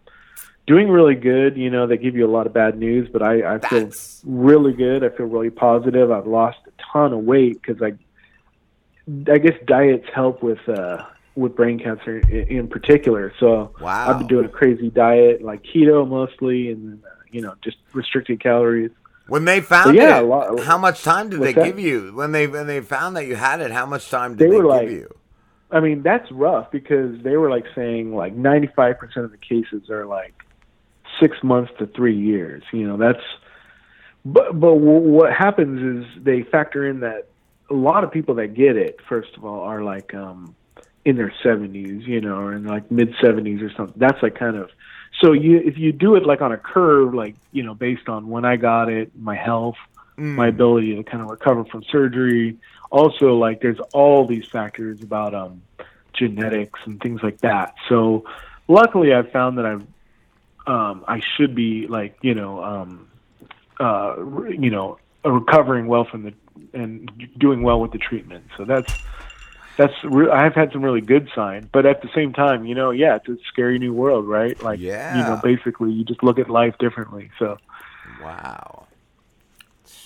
doing really good. You know, they give you a lot of bad news, but I, I feel really good. I feel really positive. I've lost a ton of weight because I, I guess diets help with uh, with brain cancer in, in particular. So Wow. I've been doing a crazy diet, like keto mostly, and uh, you know, just restricted calories. When they found yeah, it, a lot- how much time did they that? give you? When they when they found that you had it, how much time They did they, were give like- you? I mean, that's rough because they were like saying like 95% of the cases are like six months to three years. You know, that's, but, but w- what happens is they factor in that a lot of people that get it, first of all, are like, um, in their 70s, you know, or in like mid 70s or something. That's like kind of, so you, if you do it like on a curve, like, you know, based on when I got it, my health, my ability to kind of recover from surgery. Also, like there's all these factors about um, genetics and things like that. So, luckily, I've found that I've um, I should be like you know um, uh, you know recovering well from the and doing well with the treatment. So that's that's re- I've had some really good signs, but at the same time, you know, yeah, it's a scary new world, right? Like, you know, basically, you just look at life differently. So Wow.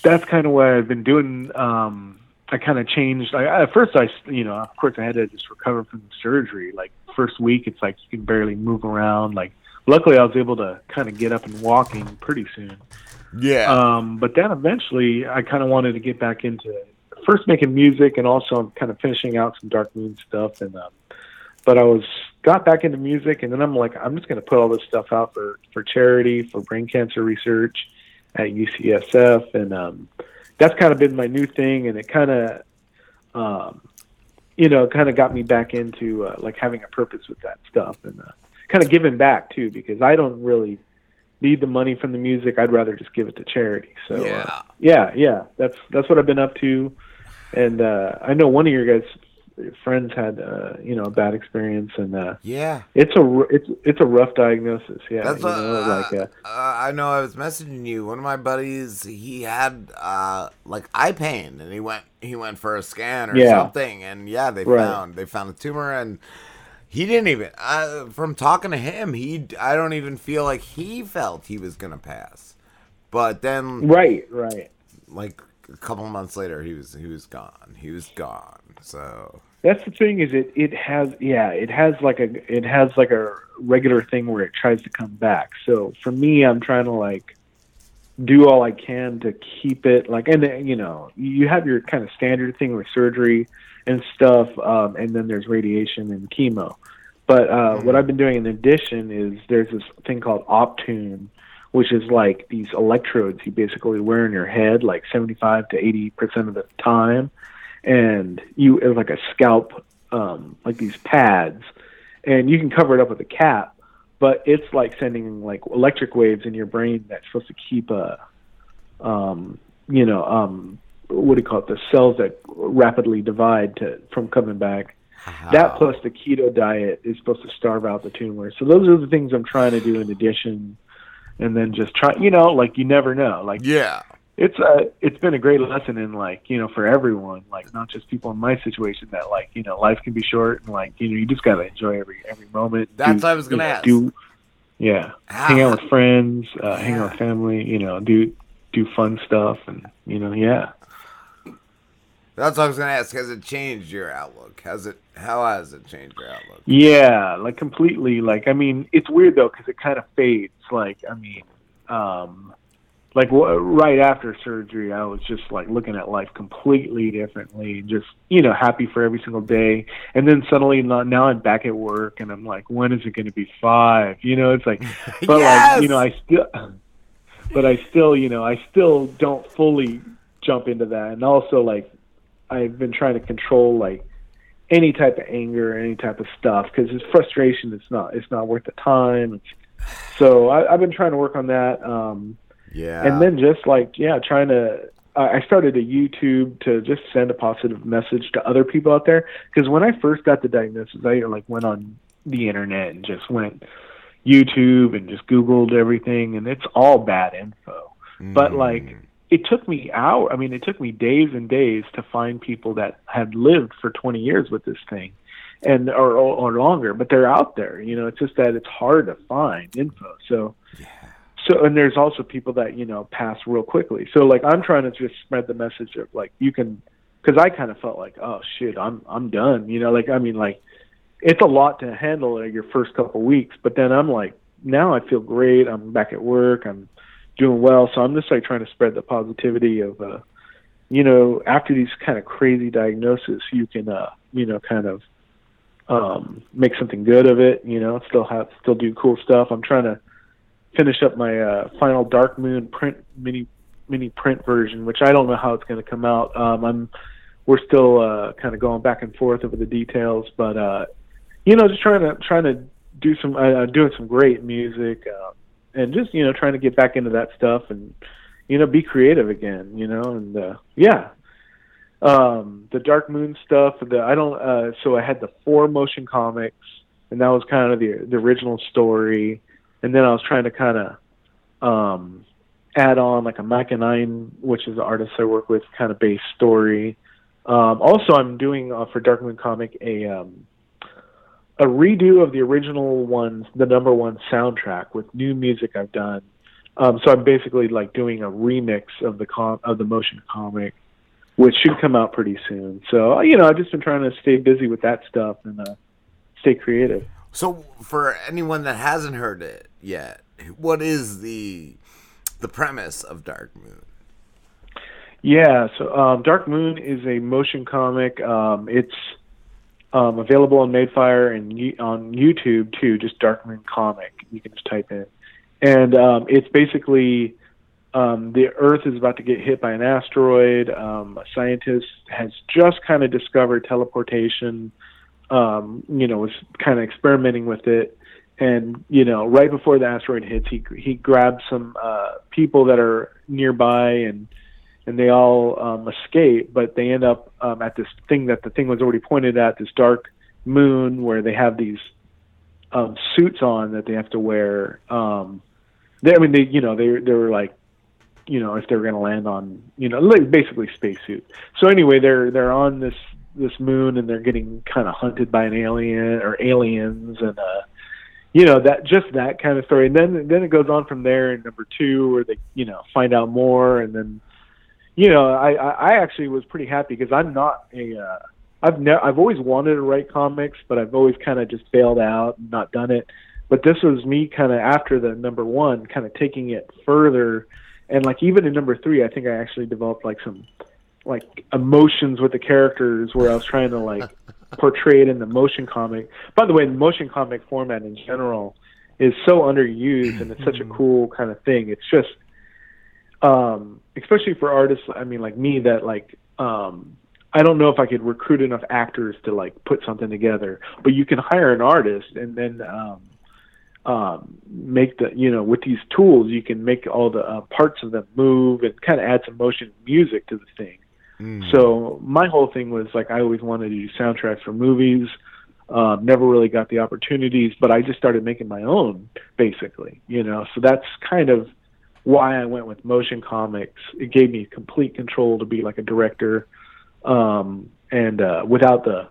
that's kind of what I've been doing. Um, I kind of changed. I, at first, I, you know, of course, I had to just recover from the surgery. Like first week, it's like you can barely move around. Like, luckily, I was able to kind of get up and walking pretty soon. Yeah. Um, but then eventually, I kind of wanted to get back into first making music, and also I'm kind of finishing out some Dark Moon stuff. And um, but I was got back into music, and then I'm like, I'm just going to put all this stuff out for for charity for brain cancer research at UCSF, and um, that's kind of been my new thing, and it kind of, um, you know, kind of got me back into uh, like having a purpose with that stuff, and uh, kind of giving back too, because I don't really need the money from the music. I'd rather just give it to charity. So Yeah. uh, yeah, yeah, that's that's what I've been up to, and uh, I know one of your guys' friends had uh, you know a bad experience, and uh, Yeah. it's a it's it's a rough diagnosis. Yeah, That's you what, know, uh, like uh, uh, I know I was messaging you. One of my buddies, he had uh, like eye pain, and he went he went for a scan or Yeah. something, and yeah, they Right. found they found a tumor, and he didn't even. Uh, from talking to him, he I don't even feel like he felt he was gonna pass, but then right, right. like a couple months later, he was he was gone. He was gone. So That's the thing is it it has yeah it has like a it has like a regular thing where it tries to come back. So for me, I'm trying to like do all I can to keep it like and you know you have your kind of standard thing with surgery and stuff, um, and then there's radiation and chemo. But uh, what I've been doing in addition is there's this thing called Optune, which is like these electrodes you basically wear in your head like 75 to 80 percent of the time. And you it's like a scalp um like these pads and you can cover it up with a cap but it's like sending like electric waves in your brain that's supposed to keep a um you know um what do you call it? The cells that rapidly divide to from coming back. That plus the keto diet is supposed to starve out the tumor. So those are the things i'm trying to do in addition and then just try you know like you never know like yeah it's a it's been a great lesson in like you know for everyone like not just people in my situation that like you know life can be short and like you know you just gotta enjoy every every moment That's Do- what I was gonna ask. do yeah Ah. hang out with friends uh, hang out with family you know do do fun stuff and you know yeah that's what I was gonna ask. Has it changed your outlook? Has it? How has it changed your outlook? Yeah, like completely. Like, I mean, it's weird though because it kind of fades. Like, I mean, um, like w- right after surgery, I was just like looking at life completely differently, just you know, happy for every single day. And then suddenly, now now I'm back at work, and I'm like, when is it going to be five? You know, it's like, but like, you know, I still, but I still, you know, I still don't fully jump into that, and also like, I've been trying to control like any type of anger, any type of stuff, because it's frustration. It's not. It's not worth the time. It's, so I, I've been trying to work on that. Um, Yeah. and then just like yeah, trying to. I started a YouTube to just send a positive message to other people out there. Because when I first got the diagnosis, I like went on the internet and just went YouTube and just Googled everything, and it's all bad info. But like it took me hour I mean it took me days and days to find people that had lived for 20 years with this thing. And or, or longer, but they're out there. You know, it's just that it's hard to find info. So, yeah. so and there's also people that you know pass real quickly. So like I'm trying to just spread the message of like you can, because I kind of felt like oh shit I'm I'm done. You know, like I mean like it's a lot to handle in your first couple weeks, but then I'm like now I feel great. I'm back at work. I'm doing well. So I'm just like trying to spread the positivity of uh you know after these kind of crazy diagnoses you can uh you know kind of um make something good of it you know still have still do cool stuff. I'm trying to finish up my uh final dark moon print mini mini print version which i don't know how it's going to come out. Um i'm we're still uh kind of going back and forth over the details but uh you know just trying to trying to do some uh, doing some great music uh, and just you know trying to get back into that stuff and you know be creative again you know and uh yeah um the dark moon stuff the i don't uh so i had the four motion comics and that was kind of the the original story and then i was trying to kind of um add on like a Micah Nine, which is the artist I work with, kind of base story. Um, also, I'm doing uh, for Dark Moon Comic a um, a redo of the original ones, the number one soundtrack with new music I've done. Um, so I'm basically like doing a remix of the com- of the motion comic, which should come out pretty soon. So you know, I've just been trying to stay busy with that stuff and uh, stay creative. So, for anyone that hasn't heard it yet, what is the the premise of Dark Moon? Yeah, so um, Dark Moon is a motion comic. Um, it's um, available on Madefire and on YouTube too. Just Dark Moon comic. You can just type in, and um, it's basically um, the Earth is about to get hit by an asteroid. Um, a scientist has just kind of discovered teleportation. Um, you know, was kind of experimenting with it, and you know, right before the asteroid hits, he he grabs some uh, people that are nearby and and they all um, escape, but they end up um, at this thing that the thing was already pointed at, this dark moon where they have these um, suits on that they have to wear. Um, they, I mean, they, you know, they they were like, you know, if they were going to land on, you know, like basically spacesuit. So anyway, they're they're on this this moon and they're getting kind of hunted by an alien or aliens and uh you know that just that kind of story and then then it goes on from there in number two where they you know find out more and then you know, I I actually was pretty happy because I'm not a uh, I've ne- I've always wanted to write comics, but I've always kind of just bailed out and not done it. But this was me kind of after the number one, kind of taking it further, and like even in number three, I think I actually developed like some like emotions with the characters where I was trying to like portray it in the motion comic. By the way, the motion comic format in general is so underused and it's such a cool kind of thing. It's just um, especially for artists, I mean, like me, that like, um, I don't know if I could recruit enough actors to like put something together, but you can hire an artist and then, um, um, make the, you know, with these tools, you can make all the uh, parts of them move and kind of add some motion music to the thing. So my whole thing was like, I always wanted to do soundtracks for movies. Um, never really got the opportunities, but I just started making my own, basically, you know. So that's kind of why I went with motion comics. It gave me complete control to be like a director, um, and uh, without the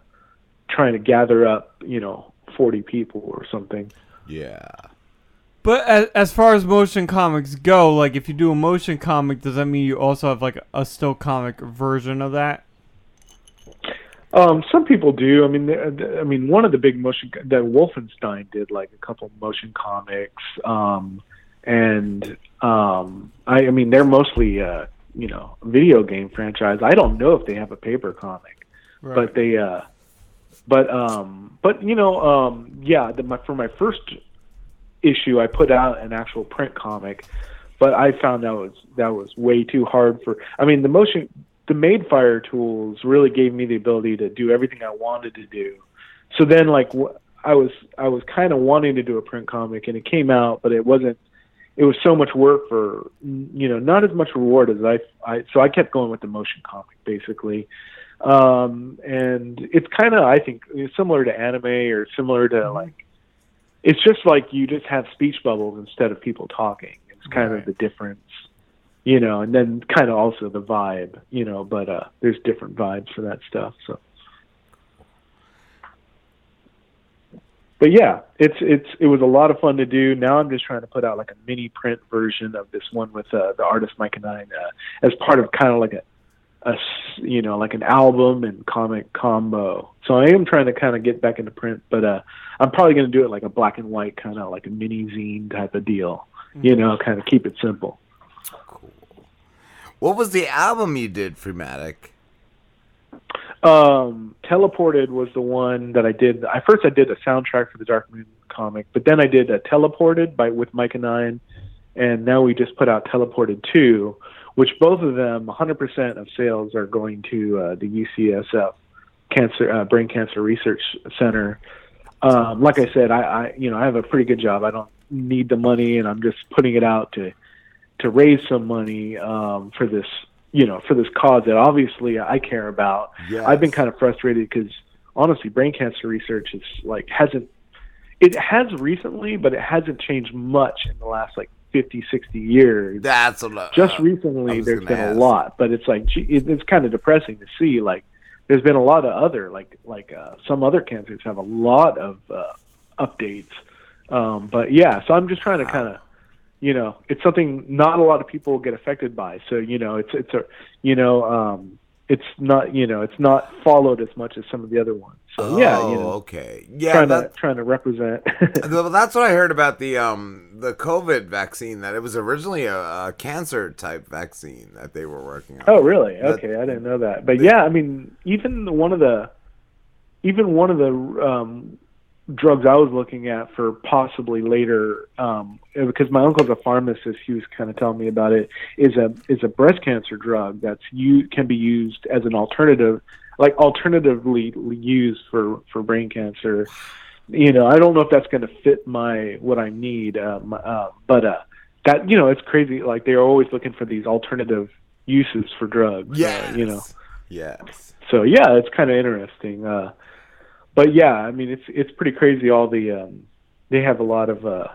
trying to gather up, you know, forty people or something. Yeah. But as, as far as motion comics go, like if you do a motion comic, does that mean you also have like a still comic version of that? Um, some people do. I mean, I mean, one of the big motion that Wolfenstein did like a couple motion comics, um, and um, I, I mean, they're mostly uh, you know video game franchise. I don't know if they have a paper comic, Right. but they, uh, but um, but you know, um, yeah, the, my, for my first issue, I put out an actual print comic, but I found that was that was way too hard for. I mean, the motion, the Madefire tools really gave me the ability to do everything I wanted to do. So then, like, wh- I was I was kind of wanting to do a print comic, and it came out, but it wasn't. It was so much work for you know not as much reward as I I so I kept going with the motion comic basically. Um, and it's kind of I think similar to anime or similar to like it's just like you just have speech bubbles instead of people talking. It's kind of the difference, you know, and then kind of also the vibe, you know, but uh there's different vibes for that stuff. So but yeah, it's it's it was a lot of fun to do. Now I'm just trying to put out like a mini print version of this one with uh, the artist Mike and I uh, as part of kind of like a a you know like an album and comic combo. So I am trying to kind of get back into print, but uh, I'm probably going to do it like a black and white kind of like a mini zine type of deal. You know, kind of keep it simple. What was the album you did, Freematik? Um, Teleported was the one that I did. I first I did a soundtrack for the Dark Moon comic, but then I did a Teleported by with Mike and I, and now we just put out Teleported Two, which both of them, 100% of sales are going to uh, the UCSF Cancer uh, Brain Cancer Research Center. Um, like I said, I, I you know I have a pretty good job. I don't need the money, and I'm just putting it out to to raise some money um, for this you know for this cause that obviously I care about. Yes. I've been kind of frustrated because honestly, brain cancer research is like hasn't it has recently, but it hasn't changed much in the last like 50, 60 years. That's a lot. Just uh, recently, there's been a lot, but it's like it's kind of depressing to see. Like, there's been a lot of other like like uh, some other cancers have a lot of uh, updates. Um, but yeah, so I'm just trying to kind of, you know, it's something not a lot of people get affected by. So you know, it's it's a you know, um, it's not you know, it's not followed as much as some of the other ones. So yeah, you Oh, know, okay. Yeah, trying to trying to represent. Well, that's what I heard about the um the COVID vaccine. That it was originally a, a cancer type vaccine that they were working on. Oh, really? That- Okay, I didn't know that. But yeah, I mean, even one of the, even one of the um, drugs I was looking at for possibly later, um, because my uncle's a pharmacist, he was kind of telling me about it. Is a is a breast cancer drug that's you can be used as an alternative, like alternatively used for for brain cancer. You know, I don't know if that's going to fit my what I need, um, uh, but uh, that you know, it's crazy. Like they're always looking for these alternative uses for drugs. uh, you know. Yes. So yeah, it's kind of interesting. Uh, but yeah, I mean, it's it's pretty crazy. All the um, they have a lot of uh,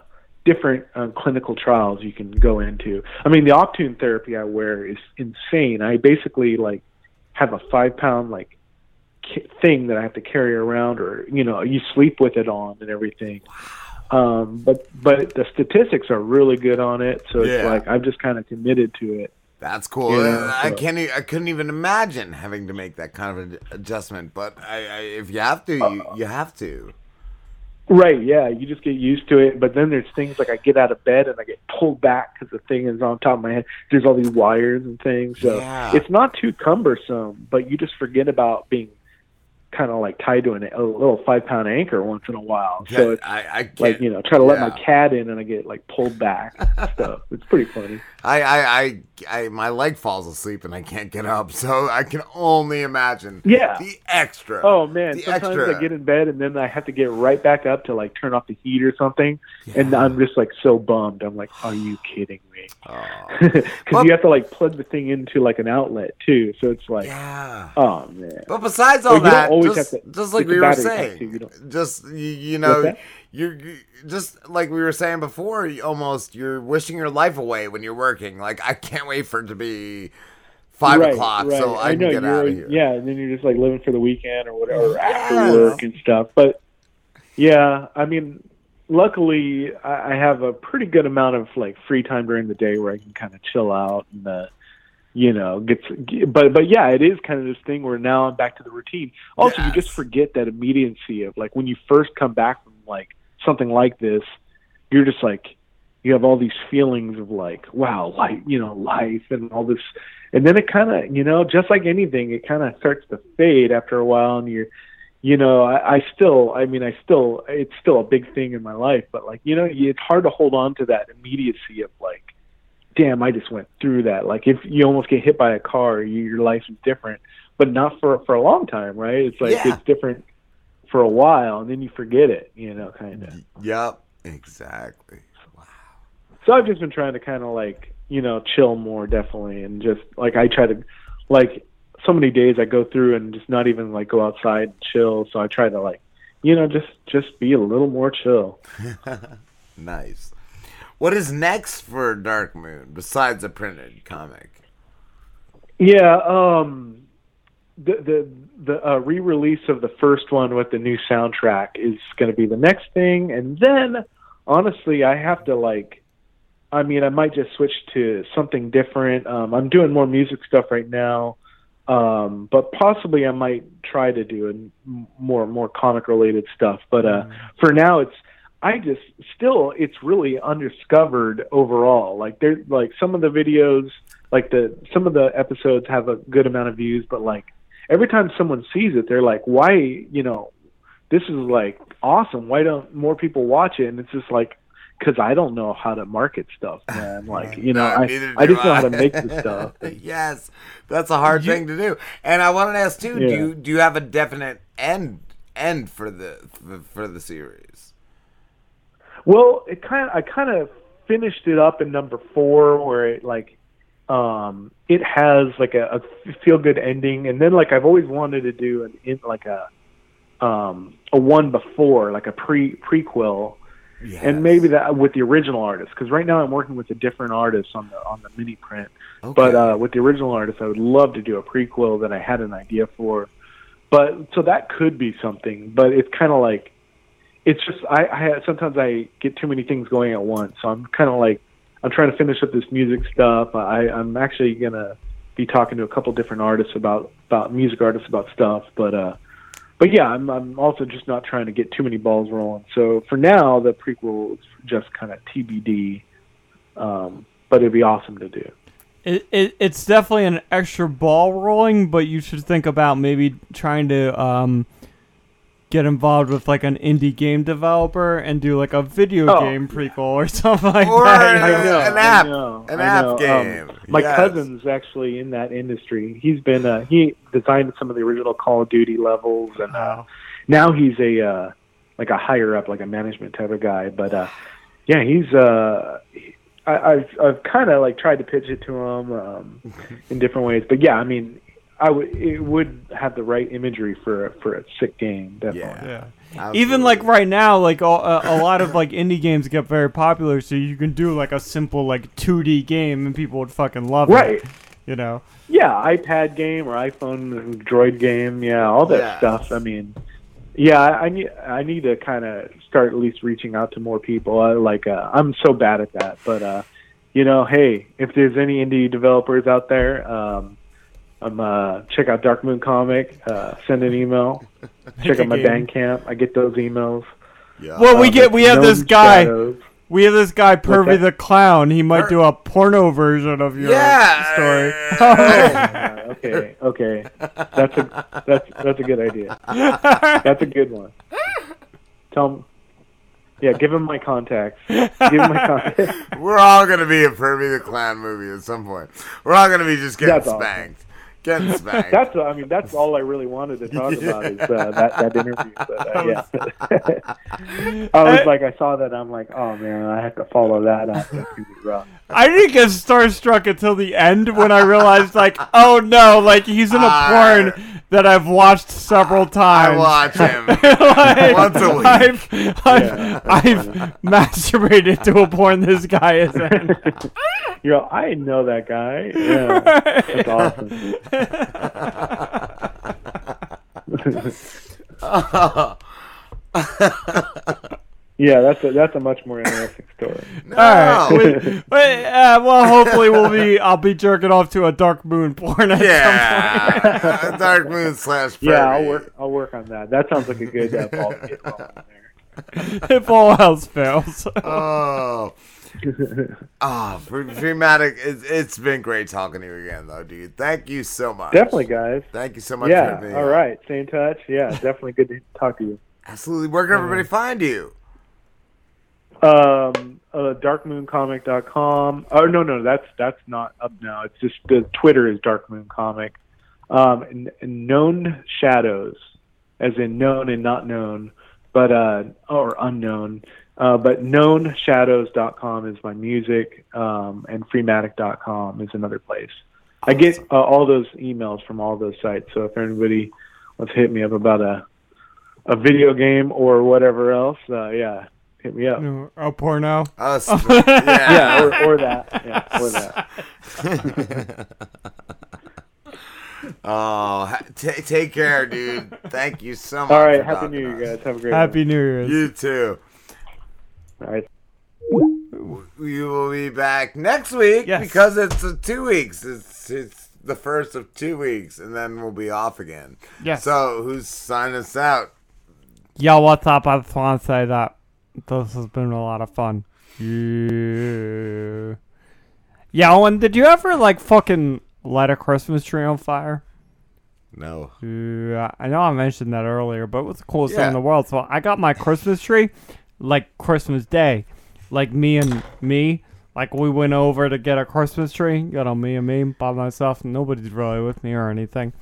different um, clinical trials you can go into. I mean, the Optune therapy I wear is insane. I basically like have a five pound like thing that I have to carry around, or you know, you sleep with it on and everything. Um, but but the statistics are really good on it, so it's Yeah. like I've just kind of committed to it. That's cool. You uh, know, I can't. I couldn't even imagine having to make that kind of adjustment. But I, I, if you have to, you, you have to. Right, yeah, you just get used to it. But then there's things like I get out of bed and I get pulled back because the thing is on top of my head. There's all these wires and things, so Yeah. it's not too cumbersome. But you just forget about being kind of like tied to an, a little five pound anchor once in a while. so Yeah, it's I, I like you know, try to let my cat in and I get like pulled back stuff. It's pretty funny. I, I, I, I, my leg falls asleep and I can't get up. So I can only imagine. Yeah. The extra. Oh man, The sometimes extra. I get in bed and then I have to get right back up to like turn off the heat or something, and I'm just like so bummed. I'm like, are you kidding me? Because you have to like plug the thing into like an outlet too, so it's like, yeah. oh man. But besides all that, always just, have to- just like we were saying, you just you, you know, you're just like we were saying before. You almost you're wishing your life away when you're working. Like I can't wait for it to be five Right, o'clock right. so I, can know get out of here. Yeah, and then you're just like living for the weekend or whatever Yeah. after work and stuff. But yeah, I mean, luckily I, I have a pretty good amount of like free time during the day where I can kind of chill out and uh, you know get. But but yeah, it is kind of this thing where now I'm back to the routine. Also, you just forget that immediacy of like when you first come back from like something like this, you're just like you have all these feelings of like wow like you know life and all this and then it kind of you know just like anything it kind of starts to fade after a while and you're you know I, I still i mean i still it's still a big thing in my life but like you know it's hard to hold on to that immediacy of like damn i just went through that like if you almost get hit by a car you, your life is different but not for for a long time right it's like Yeah. it's different for a while and then you forget it you know kind of Yep. Exactly. Wow. so I've just been trying to kind of like you know chill more definitely, and just like I try to like so many days I go through and just not even like go outside and chill. So I try to like you know just just be a little more chill. nice. What is next for Dark Moon besides a printed comic? Yeah, um, the the the uh, re-release of the first one with the new soundtrack is going to be the next thing, and then honestly, I have to like. I mean, I might just switch to something different. Um, I'm doing more music stuff right now, um, but possibly I might try to do a, more more comic related stuff. But uh, for now, it's I just still it's really undiscovered overall. Like there, like some of the videos, like the some of the episodes have a good amount of views, but like every time someone sees it, they're like, why, you know, this is like awesome. Why don't more people watch it? And it's just like, because I don't know how to market stuff, man. Like, you know, No, I, I just know how to make the stuff. yes, that's a hard thing to do. And I wanted to ask too: Yeah. Do you, do you have a definite end end for the for the series? Well, it kind of, I kind of finished it up in number four, where it like, um, it has like a, a feel good ending, and then like I've always wanted to do an in like a, um, a one before, like a pre prequel, and maybe that with the original artist, because right now I'm working with a different artist on the on the mini print. But uh, with the original artist, I would love to do a prequel that I had an idea for. But so that could be something, but it's kind of like it's just I, I sometimes I get too many things going at once. So I'm kind of like I'm trying to finish up this music stuff. I, I'm actually gonna be talking to a couple different artists about about music artists about stuff. But uh, but yeah, I'm I'm also just not trying to get too many balls rolling. So for now, the prequel is just kind of TBD. Um, but it'd be awesome to do. It, it it's definitely an extra ball rolling, but you should think about maybe trying to um get involved with like an indie game developer and do like a video Oh. game prequel or something like Or that. you an- know? an app. An app know. Um, game. my Yes. cousin's actually in that industry. He's been uh, he designed some of the original Call of Duty levels, and uh, now he's a uh, like a higher up, like a management type of guy. But uh, yeah, he's uh, he- I, I've I've kind of like tried to pitch it to him um, in different ways. But yeah, I mean, I would it would have the right imagery for a- for a sick game, definitely. Yeah. Even like right now, like all, uh, a lot of like indie games get very popular, so you can do like a simple like 2D game and people would fucking love Right. it. Right. You know. Yeah, iPad game or iPhone Droid game, yeah, all that Yes. stuff. I mean, yeah, I, I need I need to kind of start at least reaching out to more people. I, like uh, I'm so bad at that, but uh, you know, hey, if there's any indie developers out there, um, I'm uh, check out Dark Moon Comic. Uh, send an email. check out my game. Bandcamp. I get those emails. Yeah. Well, we Uh, get we have this guy. Shadows. We have this guy, Pervy the Clown. He might do a porno version of your Yeah. story. Yeah, okay, okay, that's a that's that's a good idea. That's a good one. Tell him, yeah, give him my contacts. Give him my contacts. We're all gonna be a Pervy the Clown movie at some point. We're all gonna be just getting That's awesome. Spanked, getting spanked. That's I mean that's all I really wanted to talk about is uh, that that interview. But uh, yeah, I was like I saw that I'm like oh man I have to follow that up. That's gonna be rough. I didn't get starstruck until the end when I realized, like, oh no, like he's in a porn that I've watched several times. I watch him Like, once a week. I've, I've, I've masturbated to a porn this guy is in. You know I know that guy. Yeah, that's awesome. yeah, that's a that's a much more interesting story. All right, we- but, uh, well, hopefully we'll be. I'll be jerking off to a Dark Moon porn at Yeah, Dark Moon slash Pervy. Yeah, I'll work. I'll work on that. That sounds like a good uh, ball to get rolling some point. if all else fails. Oh. Oh, Freematik, it's, it's been great talking to you again, though, dude. Thank you so much. Definitely, guys. Thank you so much Yeah. All right. Stay in touch. Yeah, definitely good to talk to you. Absolutely. Where can everybody find you? Um, uh, darkmooncomic.com. Oh no, no, that's that's not up now. It's just the Twitter is darkmooncomic. Um, and, and known shadows, as in known and not known, but uh, or unknown. Uh, but knownshadows.com is my music, um, and freematik.com is another place. I get uh, all those emails from all those sites. So if anybody wants to hit me up about a a video game or whatever else, uh, yeah, hit me up. No, a porno. Us. yeah, or, or that. Yeah, or that. Oh, ha- ta take care, dude. Thank you so much. All right, happy New Year, guys. Have a great Happy New Year. You too. All right. We will be back next week Yes. because it's two weeks. It's it's the first of two weeks, and then we'll be off again. Yes. So who's signing us out? Yo, what's up? I just want to say that this has been a lot of fun. Yeah. Yeah, Owen, did you ever like fucking light a Christmas tree on fire? No. Yeah, I know I mentioned that earlier, but it was the coolest thing in the world. So I got my Christmas tree like Christmas Day. Like me and me. Like we went over to get a Christmas tree. You know, me and me by myself. Nobody's really with me or anything.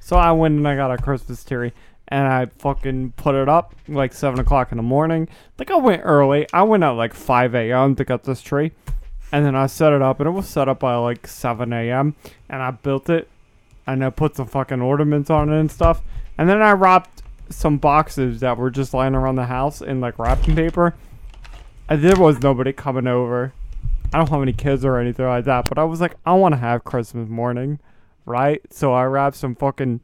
So I went and I got a Christmas tree and I fucking put it up like seven o'clock in the morning. Like I went early. I went at like five a.m. to get this tree, and then I set it up, and it was set up by like seven a.m. And I built it, and I put some fucking ornaments on it and stuff, and then I wrapped some boxes that were just lying around the house in like wrapping paper. And there was nobody coming over. I don't have any kids or anything like that, but I was like, I want to have Christmas morning, right? So I wrapped some fucking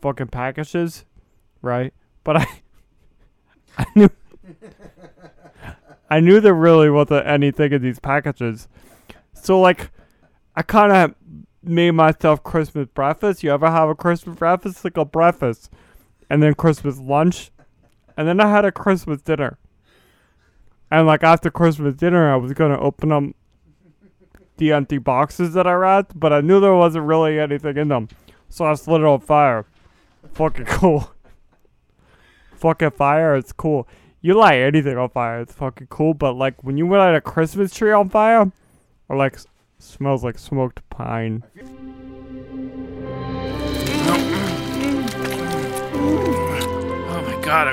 fucking packages, right? But I I knew I knew there really wasn't anything in these packages. So like I kind of made myself Christmas breakfast. You ever have a Christmas breakfast? Like a breakfast. And then Christmas lunch. And then I had a Christmas dinner. And like after Christmas dinner, I was to open up the empty boxes that I wrapped, but I knew there wasn't really anything in them. So I just lit it on fire. Fucking cool. fucking fire, it's cool. You light anything on fire, it's fucking cool. But like when you light a Christmas tree on fire, or like smells like smoked pine. Oh my god, I,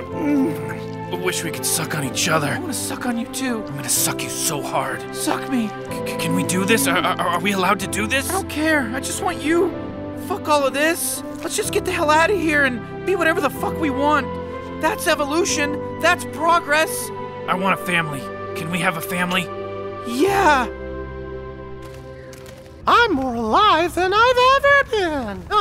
I wish we could suck on each other. I want to suck on you too. I'm gonna suck you so hard. Suck me. C- can we do this? Are, are, are we allowed to do this? I don't care. I just want you. Fuck all of this. Let's just get the hell out of here and be whatever the fuck we want. That's evolution. That's progress. I want a family. Can we have a family? Yeah. I'm more alive than I've ever been.